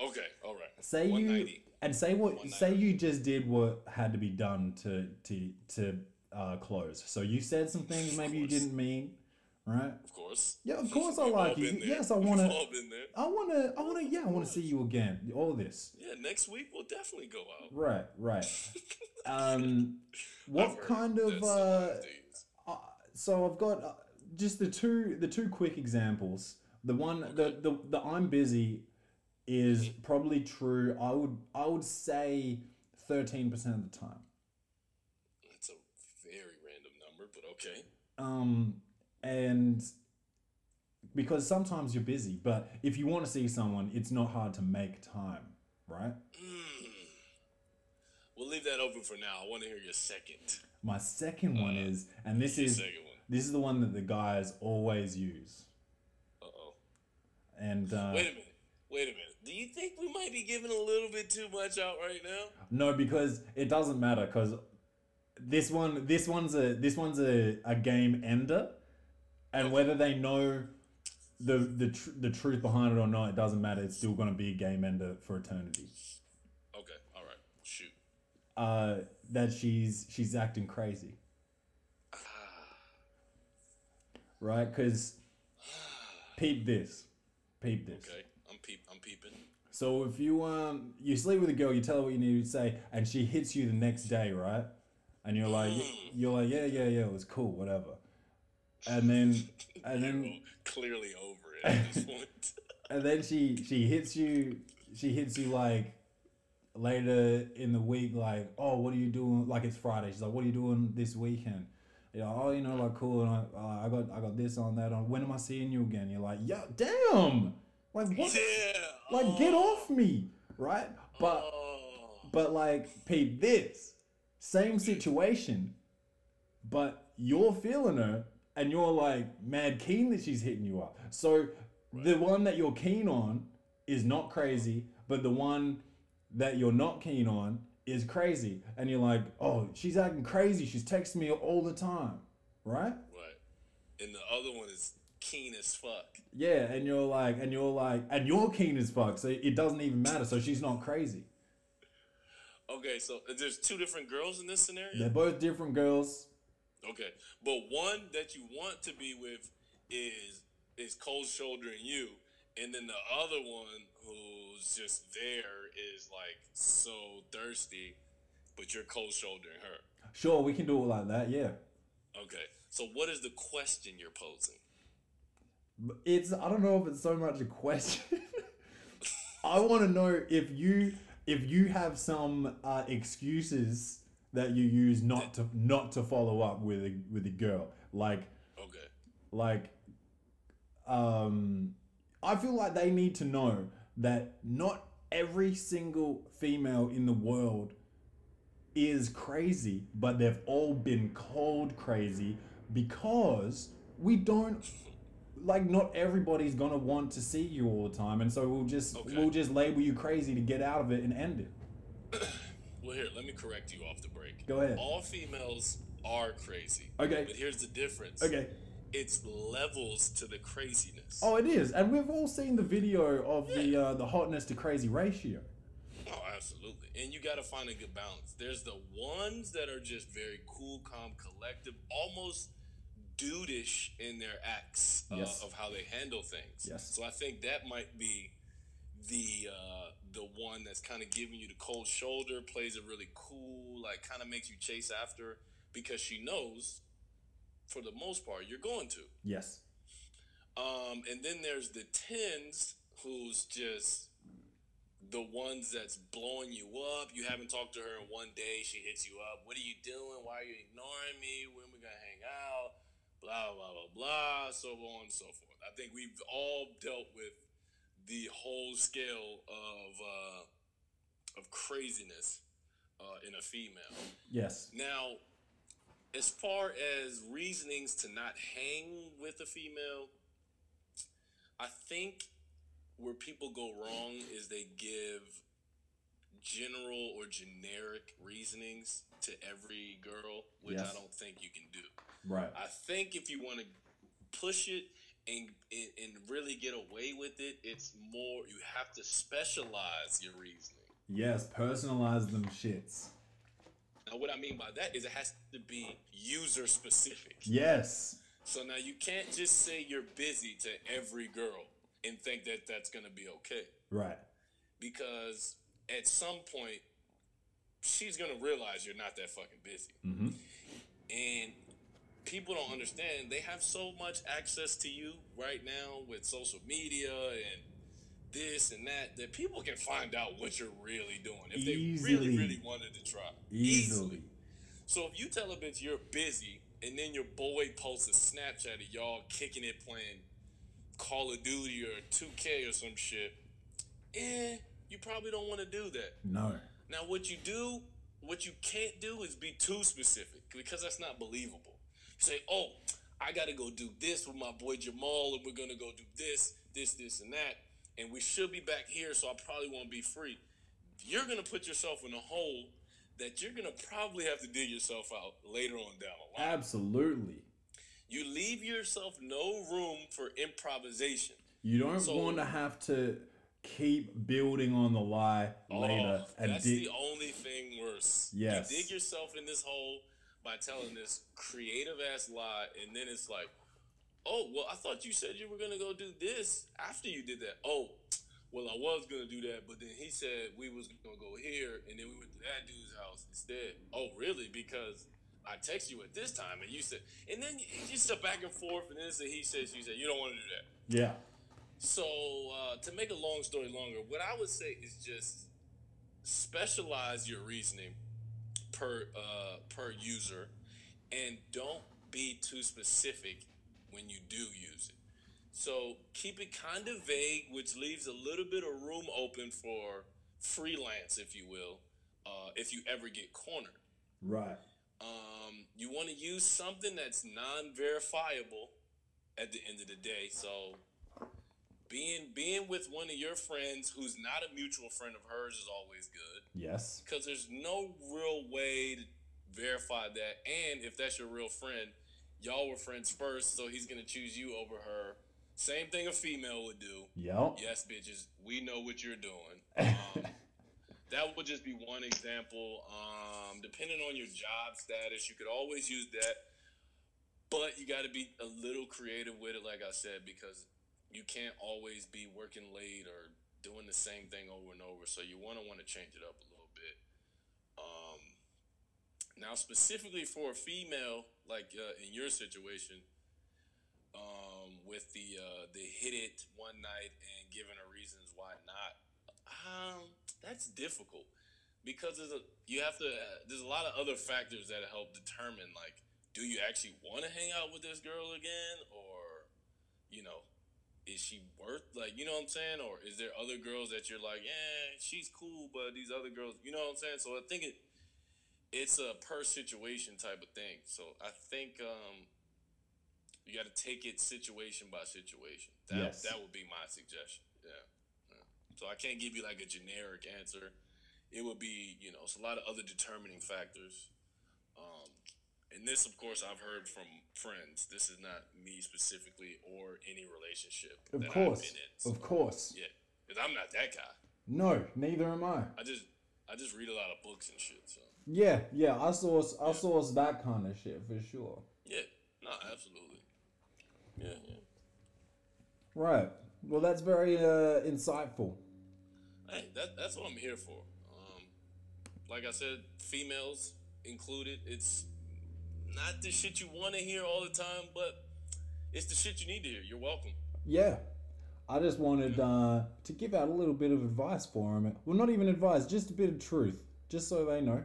Okay, all right. Say you and say what say you just did what had to be done to to to uh, close. So you said some things maybe you didn't mean, right? Of course. Yeah, of course I We've all like you. been there. Yes, I We've wanna- all been there. I wanna I wanna yeah I wanna see you again. All this. Yeah, next week we'll definitely go out. Right, right. Um, I've what heard kind of some uh, uh, so I've got uh, just the two the two quick examples. The one the, the the I'm busy is Mm-hmm. probably true. I would I would say thirteen percent of the time. It's a very random number, but okay. Um, and because sometimes you're busy, but if you want to see someone, it's not hard to make time, right? We'll leave that open for now. I want to hear your second. My second one is, and this is this is the one that the guys always use, Uh oh. and uh, Wait a minute. Wait a minute. Do you think we might be giving a little bit too much out right now? no, because it doesn't matter because this one this one's a this one's a, a game ender, and whether they know the the tr- the truth behind it or not, it doesn't matter. It's still gonna be a game ender for eternity. Okay. All right. Shoot. Uh, that she's she's acting crazy. right? Because peep this, peep this. Okay. I'm peep. I'm peeping. So if you um you sleep with a girl, you tell her what you need to say, and she hits you the next day, right? And you're like, you're like, yeah, yeah, yeah, it was cool, whatever. And then, and then, clearly over it at this point. and then she she hits you, she hits you like later in the week, like, oh, what are you doing? Like it's Friday. She's like, what are you doing this weekend? You're like, oh, you know, like cool, and I, uh, I got I got this on that on. When am I seeing you again? You're like, yeah, damn, like what? yeah. Like, get oh, off me. right? But Oh. but like, Pete, this same situation, but you're feeling her and you're like mad keen that she's hitting you up. So the one that you're keen on is not crazy, but the one that you're not keen on is crazy. And you're like, oh, she's acting crazy. She's texting me all the time, right? Right. And the other one is keen as fuck. Yeah, and you're like, and you're like, and you're keen as fuck, so it doesn't even matter. So she's not crazy. Okay, so uh, there's two different girls in this scenario. They're both different girls. Okay, but one that you want to be with is is cold shouldering you, and then the other one who's just there is like so thirsty, but you're cold shouldering her. Sure, we can do it like that. Yeah. Okay, so what is the question you're posing? It's I don't know if it's so much a question. I want to know if you if you have some uh, excuses that you use not to not to follow up with a with a girl. Like Okay, like um I feel like they need to know that not every single female in the world is crazy, but they've all been called crazy because we don't like not everybody's gonna want to see you all the time and so we'll just Okay. we'll just label you crazy to get out of it and end it. well here, let me correct you off the break. Go ahead. All females are crazy. Okay. but here's the difference. Okay. it's levels to the craziness. Oh it is. And we've all seen the video of the uh, the hotness to crazy ratio. Oh, absolutely. And you got to find a good balance. There's the ones that are just very cool, calm, collective, almost dudeish in their acts uh, Yes. of how they handle things. Yes. So I think that might be the uh, the one that's kind of giving you the cold shoulder, plays it really cool, like kind of makes you chase after because she knows, for the most part, you're going to. Yes. Um, and then there's the tens who's just the ones that's blowing you up. You haven't talked to her in one day. She hits you up. What are you doing? Why are you ignoring me? When we gonna hang out? Blah blah blah blah. So on and so forth. I think we've all dealt with the whole scale of uh, of craziness uh, in a female. Yes. Now, as far as reasonings to not hang with a female, I think where people go wrong is they give general or generic reasonings to every girl, which Yes. I don't think you can do. Right. I think if you want to push it and, and really get away with it, it's more you have to specialize your reasoning. Yes, personalize them shits. Now, what I mean by that is it has to be user specific. Yes. So now you can't just say you're busy to every girl and think that that's going to be okay. Right. Because at some point, she's going to realize you're not that fucking busy. Mm-hmm. And people don't understand. They have so much access to you right now with social media and this and that that people can find out what you're really doing if they really, really wanted to try. Easily. So if you tell a bitch you're busy and then your boy posts a Snapchat of y'all kicking it playing Call of Duty or 2K or some shit, eh, you probably don't want to do that. No. Now what you do, what you can't do is be too specific because that's not believable. Say, oh, I gotta go do this with my boy Jamal and we're gonna go do this, this, this, and that, and we should be back here, so I probably won't be free. You're gonna put yourself in a hole that you're gonna probably have to dig yourself out later on down the line. Absolutely. You leave yourself no room for improvisation. You don't So- want to have to keep building on the lie later Oh, and that's dig. the only thing worse. Yes. You dig yourself in this hole by telling this creative ass lie, and then it's like, oh, well, I thought you said you were gonna go do this after you did that. Oh, well, I was gonna do that, but then he said we was gonna go here, and then we went to that dude's house instead. Oh, really? Because I text you at this time, and you said, and then you just step back and forth, and then it's a he said, you said, you don't want to do that. yeah. So uh, to make a long story longer, what I would say is just specialize your reasoning per uh, per user, and don't be too specific when you do use it. So keep it kind of vague, which leaves a little bit of room open for freelance, if you will, uh, if you ever get cornered. Right. Um, you want to use something that's non-verifiable at the end of the day. So being being with one of your friends who's not a mutual friend of hers is always good Yes. because there's no real way to verify that. And if that's your real friend, y'all were friends first, so he's gonna choose you over her. Same thing a female would do. Yep. Yes, bitches, we know what you're doing. Um, that would just be one example. Um, depending on your job status, you could always use that, but you got to be a little creative with it, like I said, because you can't always be working late or doing the same thing over and over. So you want to want to change it up a little bit. Um, now, specifically for a female, like uh, in your situation, um, with the uh, the hit it one night and giving her reasons why not. Um, that's difficult because there's a you have to. Uh, there's a lot of other factors that help determine like, do you actually want to hang out with this girl again, or you know, is she worth like you know what I'm saying, or is there other girls that you're like, yeah, she's cool, but these other girls, you know what I'm saying? So I think it it's a per situation type of thing. So I think um, you got to take it situation by situation. That Yes. that would be my suggestion. Yeah. yeah. So I can't give you like a generic answer. It would be you know it's a lot of other determining factors. And this, of course, I've heard from friends. This is not me specifically or any relationship Of that course. I've been in. So, Of course. yeah, because I'm not that guy. No, neither am I. I just I just read a lot of books and shit. So Yeah, yeah. I saw I saw that kind of shit for sure. yeah, no, absolutely. Yeah, yeah. Right. Well, that's very uh, insightful. Hey, that, that's what I'm here for. Um, like I said, females included. It's not the shit you want to hear all the time, but it's the shit you need to hear. You're welcome. Yeah. I just wanted uh, to give out a little bit of advice for them. Well, not even advice, just a bit of truth, just so they know.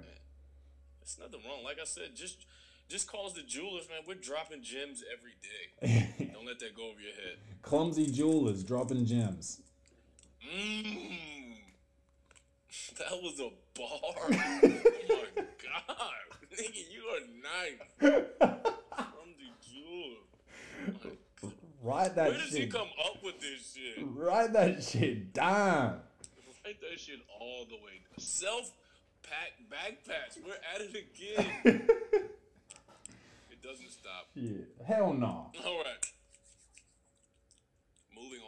It's nothing wrong. Like I said, just just call us the jewelers, man. We're dropping gems every day. Don't let that go over your head. Clumsy jewelers dropping gems. Mmm. That was a bar. oh my god. Nigga, you are nice. From the jewel. Write that Where does he come up with this shit? Write that shit down. Write that shit all the way. Self pack backpacks. We're at it again. it doesn't stop. Yeah. Hell no. All right. Moving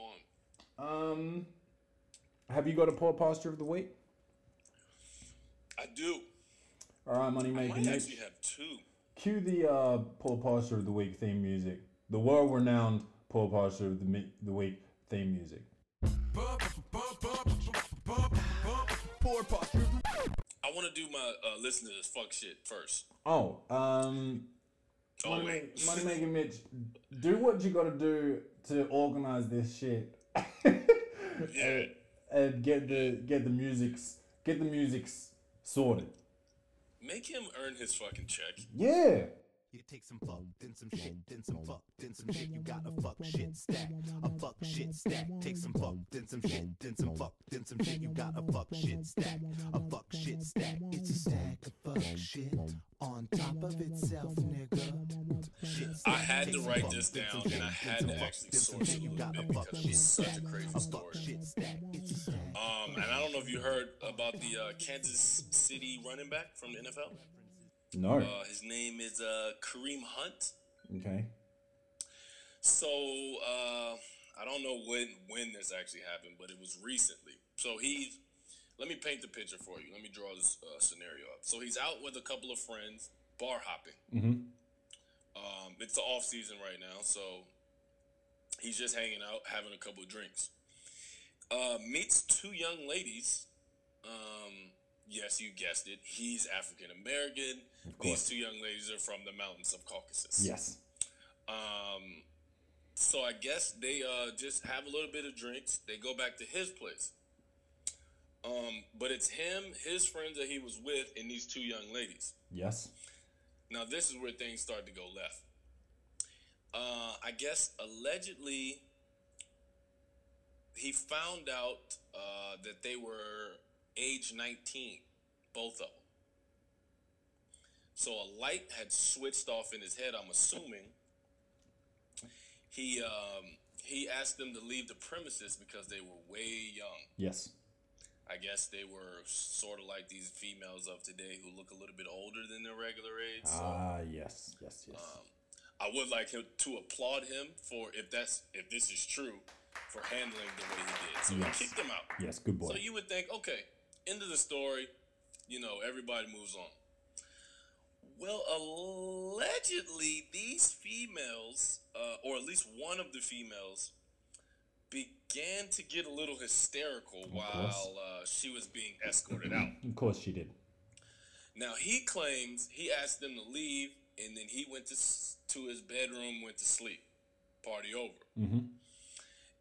on. Um, have you got a poor posture of the week? I do. All right, money I making might Mitch. actually have two. Cue the uh, poor posture of the week theme music. The world-renowned poor posture of the mi- the week theme music. I want to do my uh, listen to this fuck shit first. Oh, um, Oh money, wait. Ma- money making Mitch, do what you got to do to organize this shit. Yeah. and get the get the music's get the music's sorted. Make him earn his fucking check. Yeah. You take some fuck, then some shit, then some fuck, then some shit. You got a fuck shit stack, a fuck shit stack. Take some fuck, then some shit, then some fuck, then some shit. You got a fuck shit stack, a fuck shit stack. It's a stack of fuck shit on top of itself, nigga. Shit I had to write this down, and I had to fuck, actually then source shit. it a You little got a bit fuck because shit it's such a stack, crazy a story. Know if you heard about the uh, Kansas City running back from the NFL. No. Uh, his name is uh, Kareem Hunt. okay. So uh, I don't know when when this actually happened, but it was recently. So he's let me paint the picture for you. Let me draw this uh, scenario up. So he's out with a couple of friends, bar hopping. Mm-hmm. Um, it's the off season right now, so he's just hanging out, having a couple of drinks. Uh, meets two young ladies. Um, yes, you guessed it. He's African American. These two young ladies are from the mountains of Caucasus. Yes. Um, so I guess they uh, just have a little bit of drinks. They go back to his place. Um, but it's him, his friends that he was with, and these two young ladies. Yes. Now this is where things start to go left. Uh, I guess allegedly he found out uh, that they were age 19, both of them. So a light had switched off in his head, I'm assuming. He um, he asked them to leave the premises because they were way young. Yes. I guess they were sort of like these females of today who look a little bit older than their regular age. So Ah, yes, yes, yes. I would like him to applaud him for if that's if this is true for handling the way he did. So Yes. he kicked them out. yes, good boy. So you would think, okay, end of the story. You know, everybody moves on. Well, allegedly, these females, uh, or at least one of the females, began to get a little hysterical while uh, she was being escorted out. of course she did. Now he claims he asked them to leave, and then he went to to his bedroom, went to sleep, party over. Mm-hmm.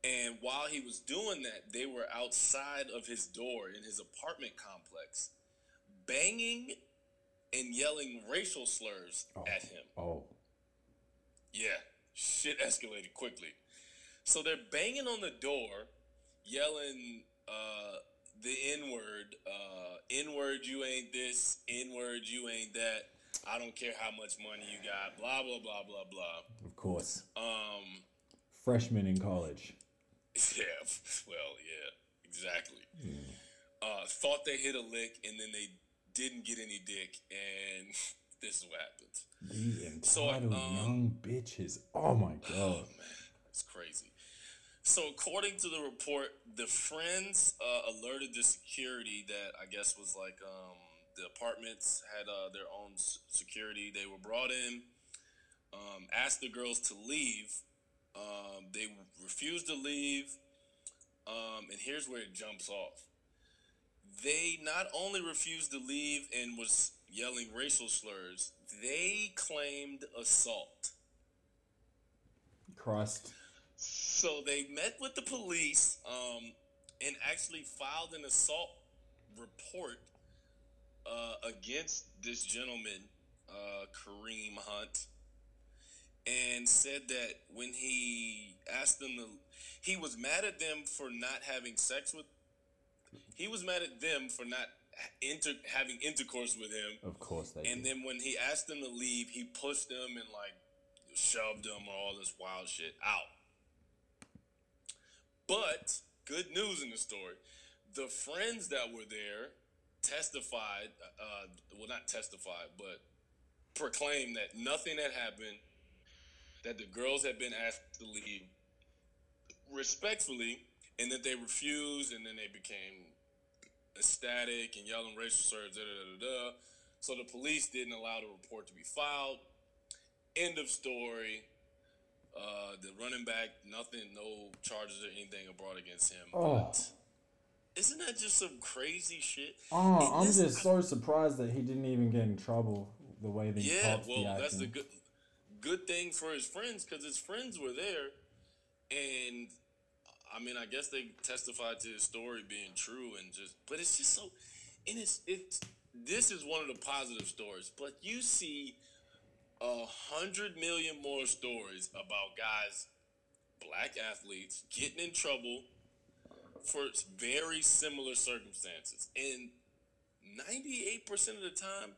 And while he was doing that, they were outside of his door in his apartment complex, banging and yelling racial slurs at him. Oh, Yeah, shit escalated quickly. So they're banging on the door, yelling uh, the N word, uh, N word, you ain't this, N word, you ain't that. I don't care how much money you got, blah, blah, blah, blah, blah. of course. Um, Freshman in college. Yeah, well, yeah, exactly. Uh, thought they hit a lick and then they didn't get any dick, and this is what happens. These So, entitled um, young bitches. Oh my god. Man. It's crazy. So, according to the report, the friends uh, alerted the security that I guess was like um, the apartments had uh, their own security. They were brought in, um, asked the girls to leave. Um, they refused to leave. Um, and here's where it jumps off. They not only refused to leave and was yelling racial slurs, they claimed assault. Christ. So they met with the police um, and actually filed an assault report uh, against this gentleman, uh, Kareem Hunt, and said that when he asked them to, he was mad at them for not having sex with. He was mad at them for not inter, having intercourse with him. Of course they And did. then when he asked them to leave, he pushed them and like shoved them or all this wild shit out. But good news in the story: the friends that were there testified. Uh, well, not testified, but proclaimed that nothing had happened. That the girls had been asked to leave respectfully, and that they refused, and then they became ecstatic and yelling racial slurs. Da, da, da, da. So the police didn't allow the report to be filed. End of story. Uh, the running back, nothing, no charges or anything are brought against him. Oh. But isn't that just some crazy shit? Oh, And I'm this- just so surprised that he didn't even get in trouble the way that he Yeah, well, the that's the good good thing for his friends because his friends were there, and I mean, I guess they testified to his story being true, and just, but it's just so, and it's it's this is one of the positive stories, but you see a hundred million more stories about guys, black athletes getting in trouble for very similar circumstances, and ninety eight percent of the time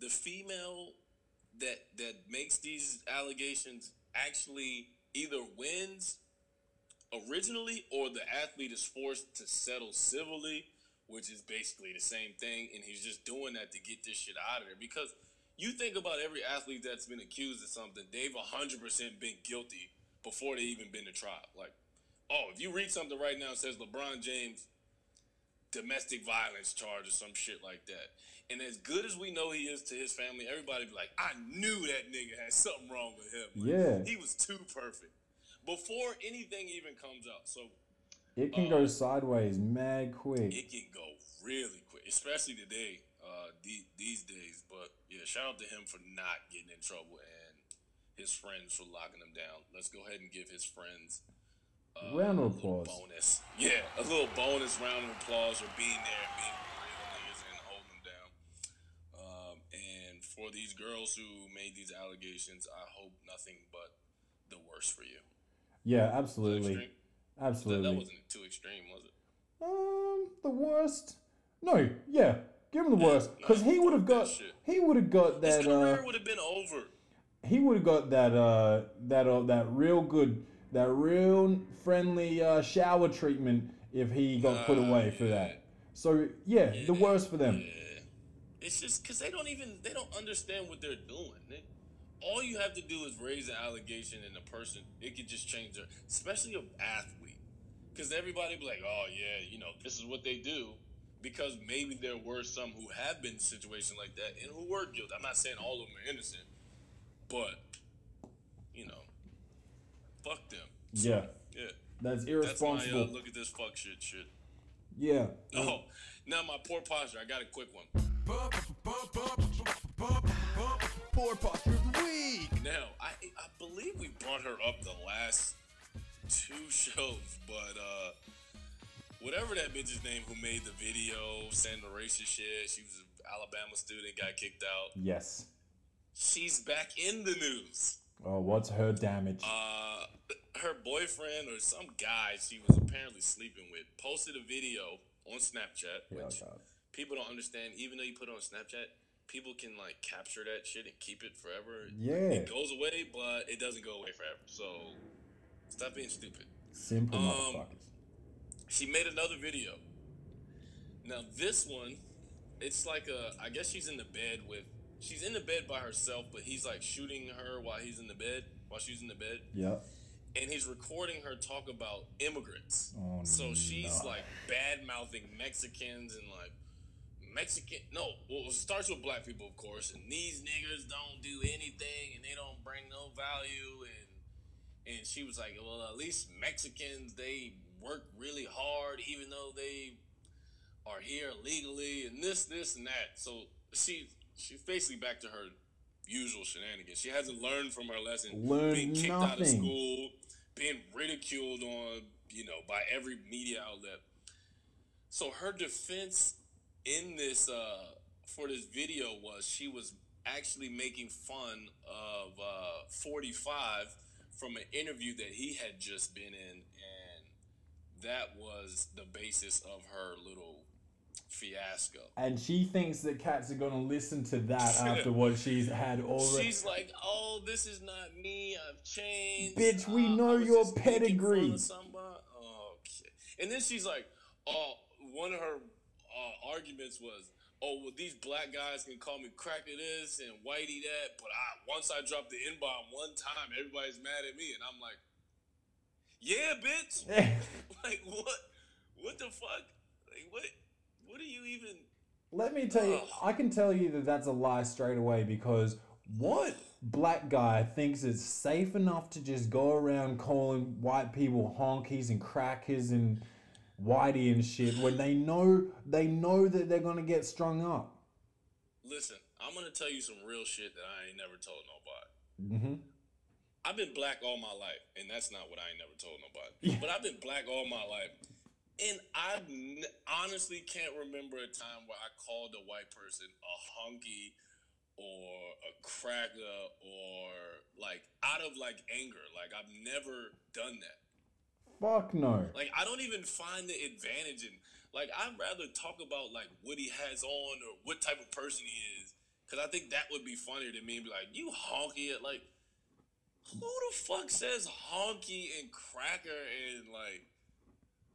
the female that that makes these allegations actually either wins originally or the athlete is forced to settle civilly which is basically the same thing. And he's just doing that to get this shit out of there. Because you think about every athlete that's been accused of something they've 100% been guilty before they even been to trial. Like oh if you read something right now that says lebron james domestic violence charge or some shit like that. And as good as we know he is to his family, everybody be like, I knew that nigga had something wrong with him. Like, Yeah. He was too perfect. Before anything even comes out. So It can go sideways mad quick. it can go really quick, especially today, uh, the, these days. But yeah, shout out to him for not getting in trouble and his friends for locking him down. Let's go ahead and give his friends uh, Round of applause. bonus. Yeah, a little bonus round of applause for being there and being real niggas and holding them down. Um, and for these girls who made these allegations, I hope nothing but the worst for you. Yeah, absolutely. absolutely. That, that wasn't too extreme, was it? Um, the worst. No, yeah, give him the worst because he would have got he would have got that. His career uh, would have been over. he would have got that uh that uh, that real good that real friendly uh, shower treatment if he got put away for yeah. that. So yeah, the worst for them. Yeah. It's just because they don't even they don't understand what they're doing. They, all you have to do is raise an allegation, and the person it could just change their, especially an athlete, because everybody be like, oh yeah, you know, this is what they do. Because maybe there were some who have been in situations like that and who were guilty. I'm not saying all of them are innocent, but fuck them. Yeah, Yeah, that's that's my irresponsible. uh, look at this fuck shit shit. yeah. Oh, now my poor posture. I got a quick one. Poor posture of the week. Now, I I believe we brought her up the last two shows, but uh whatever that bitch's name who made the video saying the racist shit, she was an Alabama student, got kicked out. Yes. She's back in the news. Oh, what's her damage? Uh her boyfriend or some guy she was apparently sleeping with posted a video on Snapchat, Yeah, which God. people don't understand. Even though you put it on Snapchat, people can like capture that shit and keep it forever. Yeah. It goes away, but it doesn't go away forever. So stop being stupid. Simple um, motherfuckers. She made another video. Now this one, it's like a I guess she's in the bed with she's in the bed by herself, but he's like shooting her while he's in the bed, while she's in the bed. Yep. And he's recording her talk about immigrants. Oh, so she's no. like bad mouthing Mexicans and like Mexican. No, well, it starts with black people, of course. And these niggers don't do anything, and they don't bring no value. And and she was like, well, at least Mexicans they work really hard, even though they are here legally, and this, this, and that. So she she's basically back to her usual shenanigans. She hasn't learned from her lesson. Learned being kicked out of school, being ridiculed on, you know, by every media outlet. So her defense in this uh, for this video was she was actually making fun of uh, 45 from an interview that he had just been in, and that was the basis of her little fiasco. And she thinks that cats are gonna listen to that after what she's had already. She's like, "Oh, this is not me. I've changed." Bitch, we Uh, know your just making fun pedigree." Okay. And then she's like, "Oh, one of her uh, arguments was." Oh well, these black guys can call me cracker this and whitey that, but I once I drop the n bomb one time, everybody's mad at me, and I'm like, yeah, bitch. like what? What the fuck? Like what? What are you even? Let me tell you, I can tell you that that's a lie straight away because what black guy thinks it's safe enough to just go around calling white people honkies and crackers and whitey and shit when they know they know that they're gonna get strung up? Listen, I'm gonna tell you some real shit that I ain't never told nobody. Mm-hmm. I've been black all my life, and that's not what I ain't never told nobody. But I've been black all my life, and I n- honestly can't remember a time where I called a white person a honky or a cracker or like out of like anger. Like I've never done that. Fuck no. Like I don't even find the advantage in like I'd rather talk about like what he has on or what type of person he is. Cause I think that would be funnier than me and be like, you honky at like who the fuck says honky and cracker and like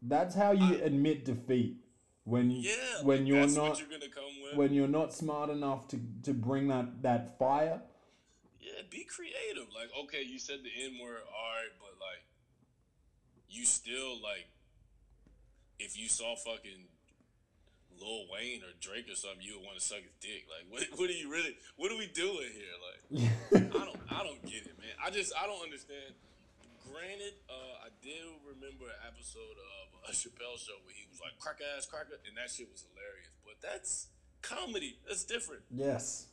That's how you admit defeat. When yeah when you're not what you're gonna come with. when you're not smart enough to, to bring that, that fire. yeah, be creative. Like, okay, you said the N word, alright, but like you still like if you saw fucking Lil Wayne or Drake or something, you would want to suck his dick. Like, what? What are you really? What are we doing here? Like, I don't, I don't get it, man. I just, I don't understand. Granted, uh, I did remember an episode of a Chappelle show where he was like crack ass cracker, and that shit was hilarious. But that's comedy. That's different. yes.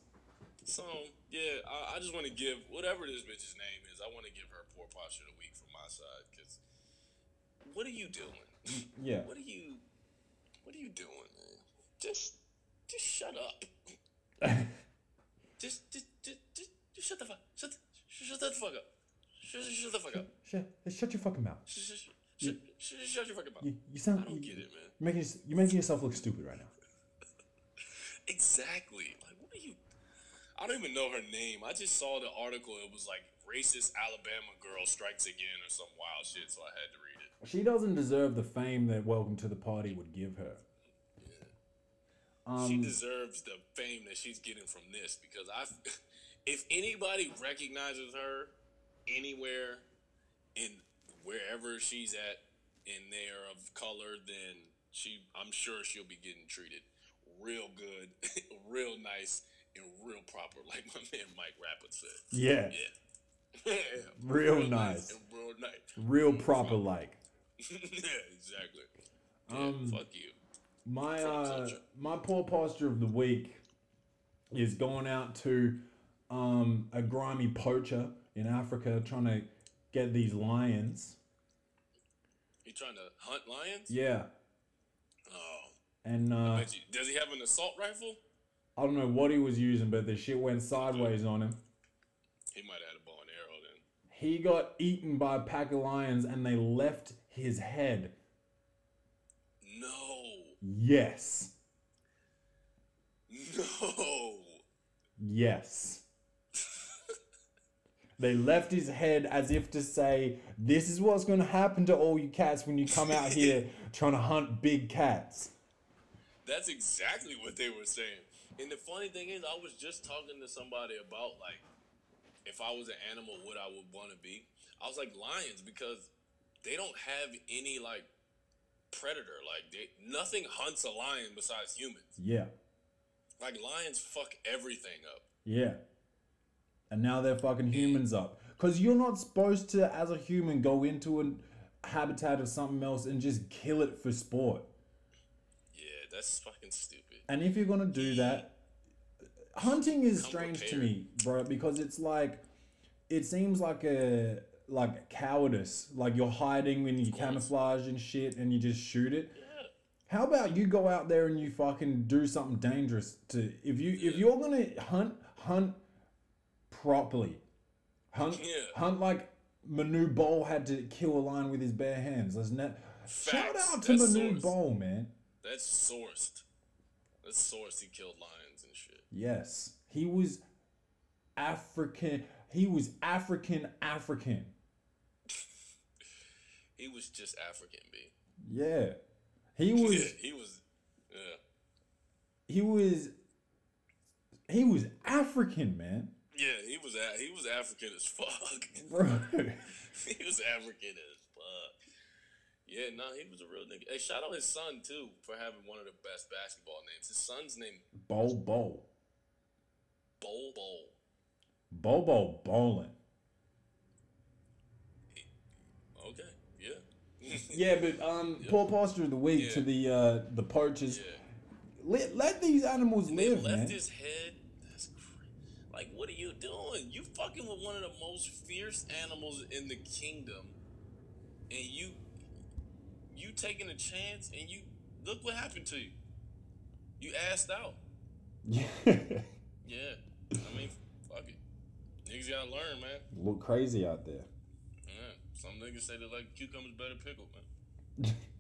So yeah, I, I just want to give whatever this bitch's name is. I want to give her poor posture of the week from my side because what are you doing? Yeah. What are you? What are you doing, man? Just, just shut up. just, just, just, just, just shut the fuck, shut, shut the fuck up. Shut, shut the fuck up. Shut, shut your fucking mouth. Shut, shut, shut, shut, shut your fucking mouth. You, you sound I don't you, get it, man. You're making, you're making yourself look stupid right now. Exactly. Like, what are you? I don't even know her name. I just saw the article. It was like racist Alabama girl strikes again or some wild shit. So I had to read it. She doesn't deserve the fame that Welcome to the Party would give her. she Um, deserves the fame that she's getting from this because I, if anybody recognizes her anywhere in wherever she's at and they are of color, then she, I'm sure she'll be getting treated real good, real nice, and real proper, like my man Mike Rappert said. yeah, Yeah. Real nice. and real nice. real proper like. yeah, exactly. Yeah, Um, fuck you. My uh, my poor posture of the week is going out to um, a grimy poacher in Africa trying to get these lions. You trying to hunt lions? Yeah, Oh. and uh, you- Does he have an assault rifle? I don't know what he was using, but the shit went sideways on him. He might have had a bow and arrow then. He got eaten by a pack of lions, and they left his head. No. Yes, No. yes. They left his head as if to say, This is what's going to happen to all you cats when you come out here trying to hunt big cats. That's exactly what they were saying. And the funny thing is, I was just talking to somebody about like if I was an animal, what I would want to be. I was like lions because they don't have any like predator. Like they nothing hunts a lion besides humans. Yeah, Like lions fuck everything up. yeah. And now they're fucking humans up. Because you're not supposed to, as a human, go into a habitat of something else and just kill it for sport. Yeah, that's fucking stupid. And if you're gonna do that, hunting is strange to me, bro, because it's like it seems like a like cowardice. Like you're hiding when you camouflage and shit and you just shoot it. How about you go out there and you fucking do something dangerous to if you if you're gonna hunt, hunt properly. Hunt Yeah. hunt like Manute Bol had to kill a lion with his bare hands. Let's net shout out to That's Manu sourced. Bol, man. That's sourced. That's sourced. He killed lions and shit. Yes, he was African. He was African African. He was just African, B. Yeah, he Yeah, was. he was. Yeah. He was. He was African, man. Yeah, he was. He was African as fuck. Bro, he was African as fuck. Yeah, no, he was a real nigga. Hey, shout out his son too for having one of the best basketball names. His son's name Bol Bol, Bol Bol. Bobo Bolin. Okay, yeah. Yeah, but um, poor posture of the week to the uh the poachers. yeah. Let let these animals They live, left man. his head. Like, what are you doing? You fucking with one of the most fierce animals in the kingdom, and you, you taking a chance, and you look what happened to you. You asked out. Yeah, Yeah, I mean, fuck it. Niggas gotta learn, man. look crazy out there. Yeah, some niggas say they like cucumbers better pickled, man.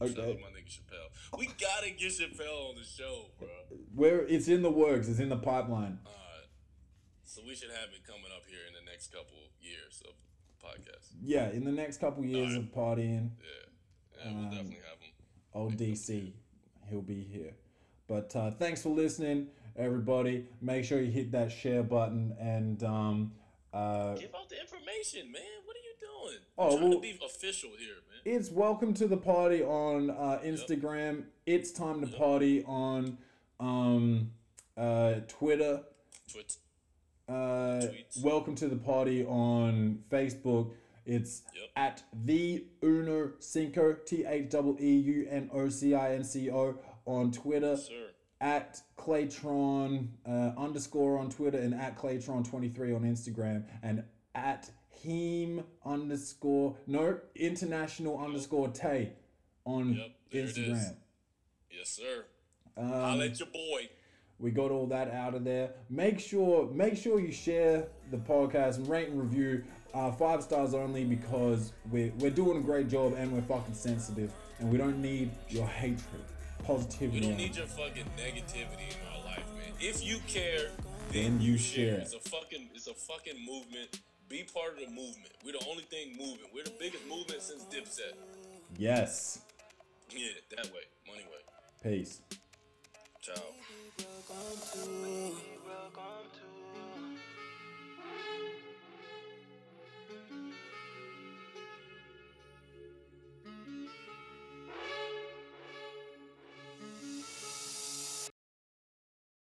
Okay, my nigga Chappelle. We gotta get Chappelle on the show, bro. where it's in the works, it's in the pipeline. Uh, so we should have it coming up here in the next couple years of podcasts. Yeah, in the next couple years of partying, Yeah, yeah, we'll Um, definitely have them. old DC, he'll be here. But uh, thanks for listening, everybody. Make sure you hit that share button and um, uh, Give out the information, man. What are you doing? Oh, I'm trying well- to be official here, man. It's welcome to the party on uh, Instagram. It's time to party on um, uh, Twitter. Twitch. Uh, Tweets. welcome to the party on Facebook. It's Yep. at the Uno Cinco T H E E U N O C I N C O on Twitter. Sir. At Claytron uh, underscore on Twitter and at Claytron twenty three on Instagram and at him underscore no international underscore Tay on Yep, there it is. Instagram. Yes, sir. Um, Holla at your boy. we got all that out of there. Make sure make sure you share the podcast and rate and review. Uh, five stars only because we're, we're doing a great job and we're fucking sensitive and we don't need your hatred. Positivity. We don't need your fucking negativity in our life, man. If you care, Then you share It's it. a fucking, it's a fucking movement. Be part of the movement. We're the only thing moving. We're the biggest movement since Dipset. Yes. Yeah, that way. Money way. Peace. Ciao.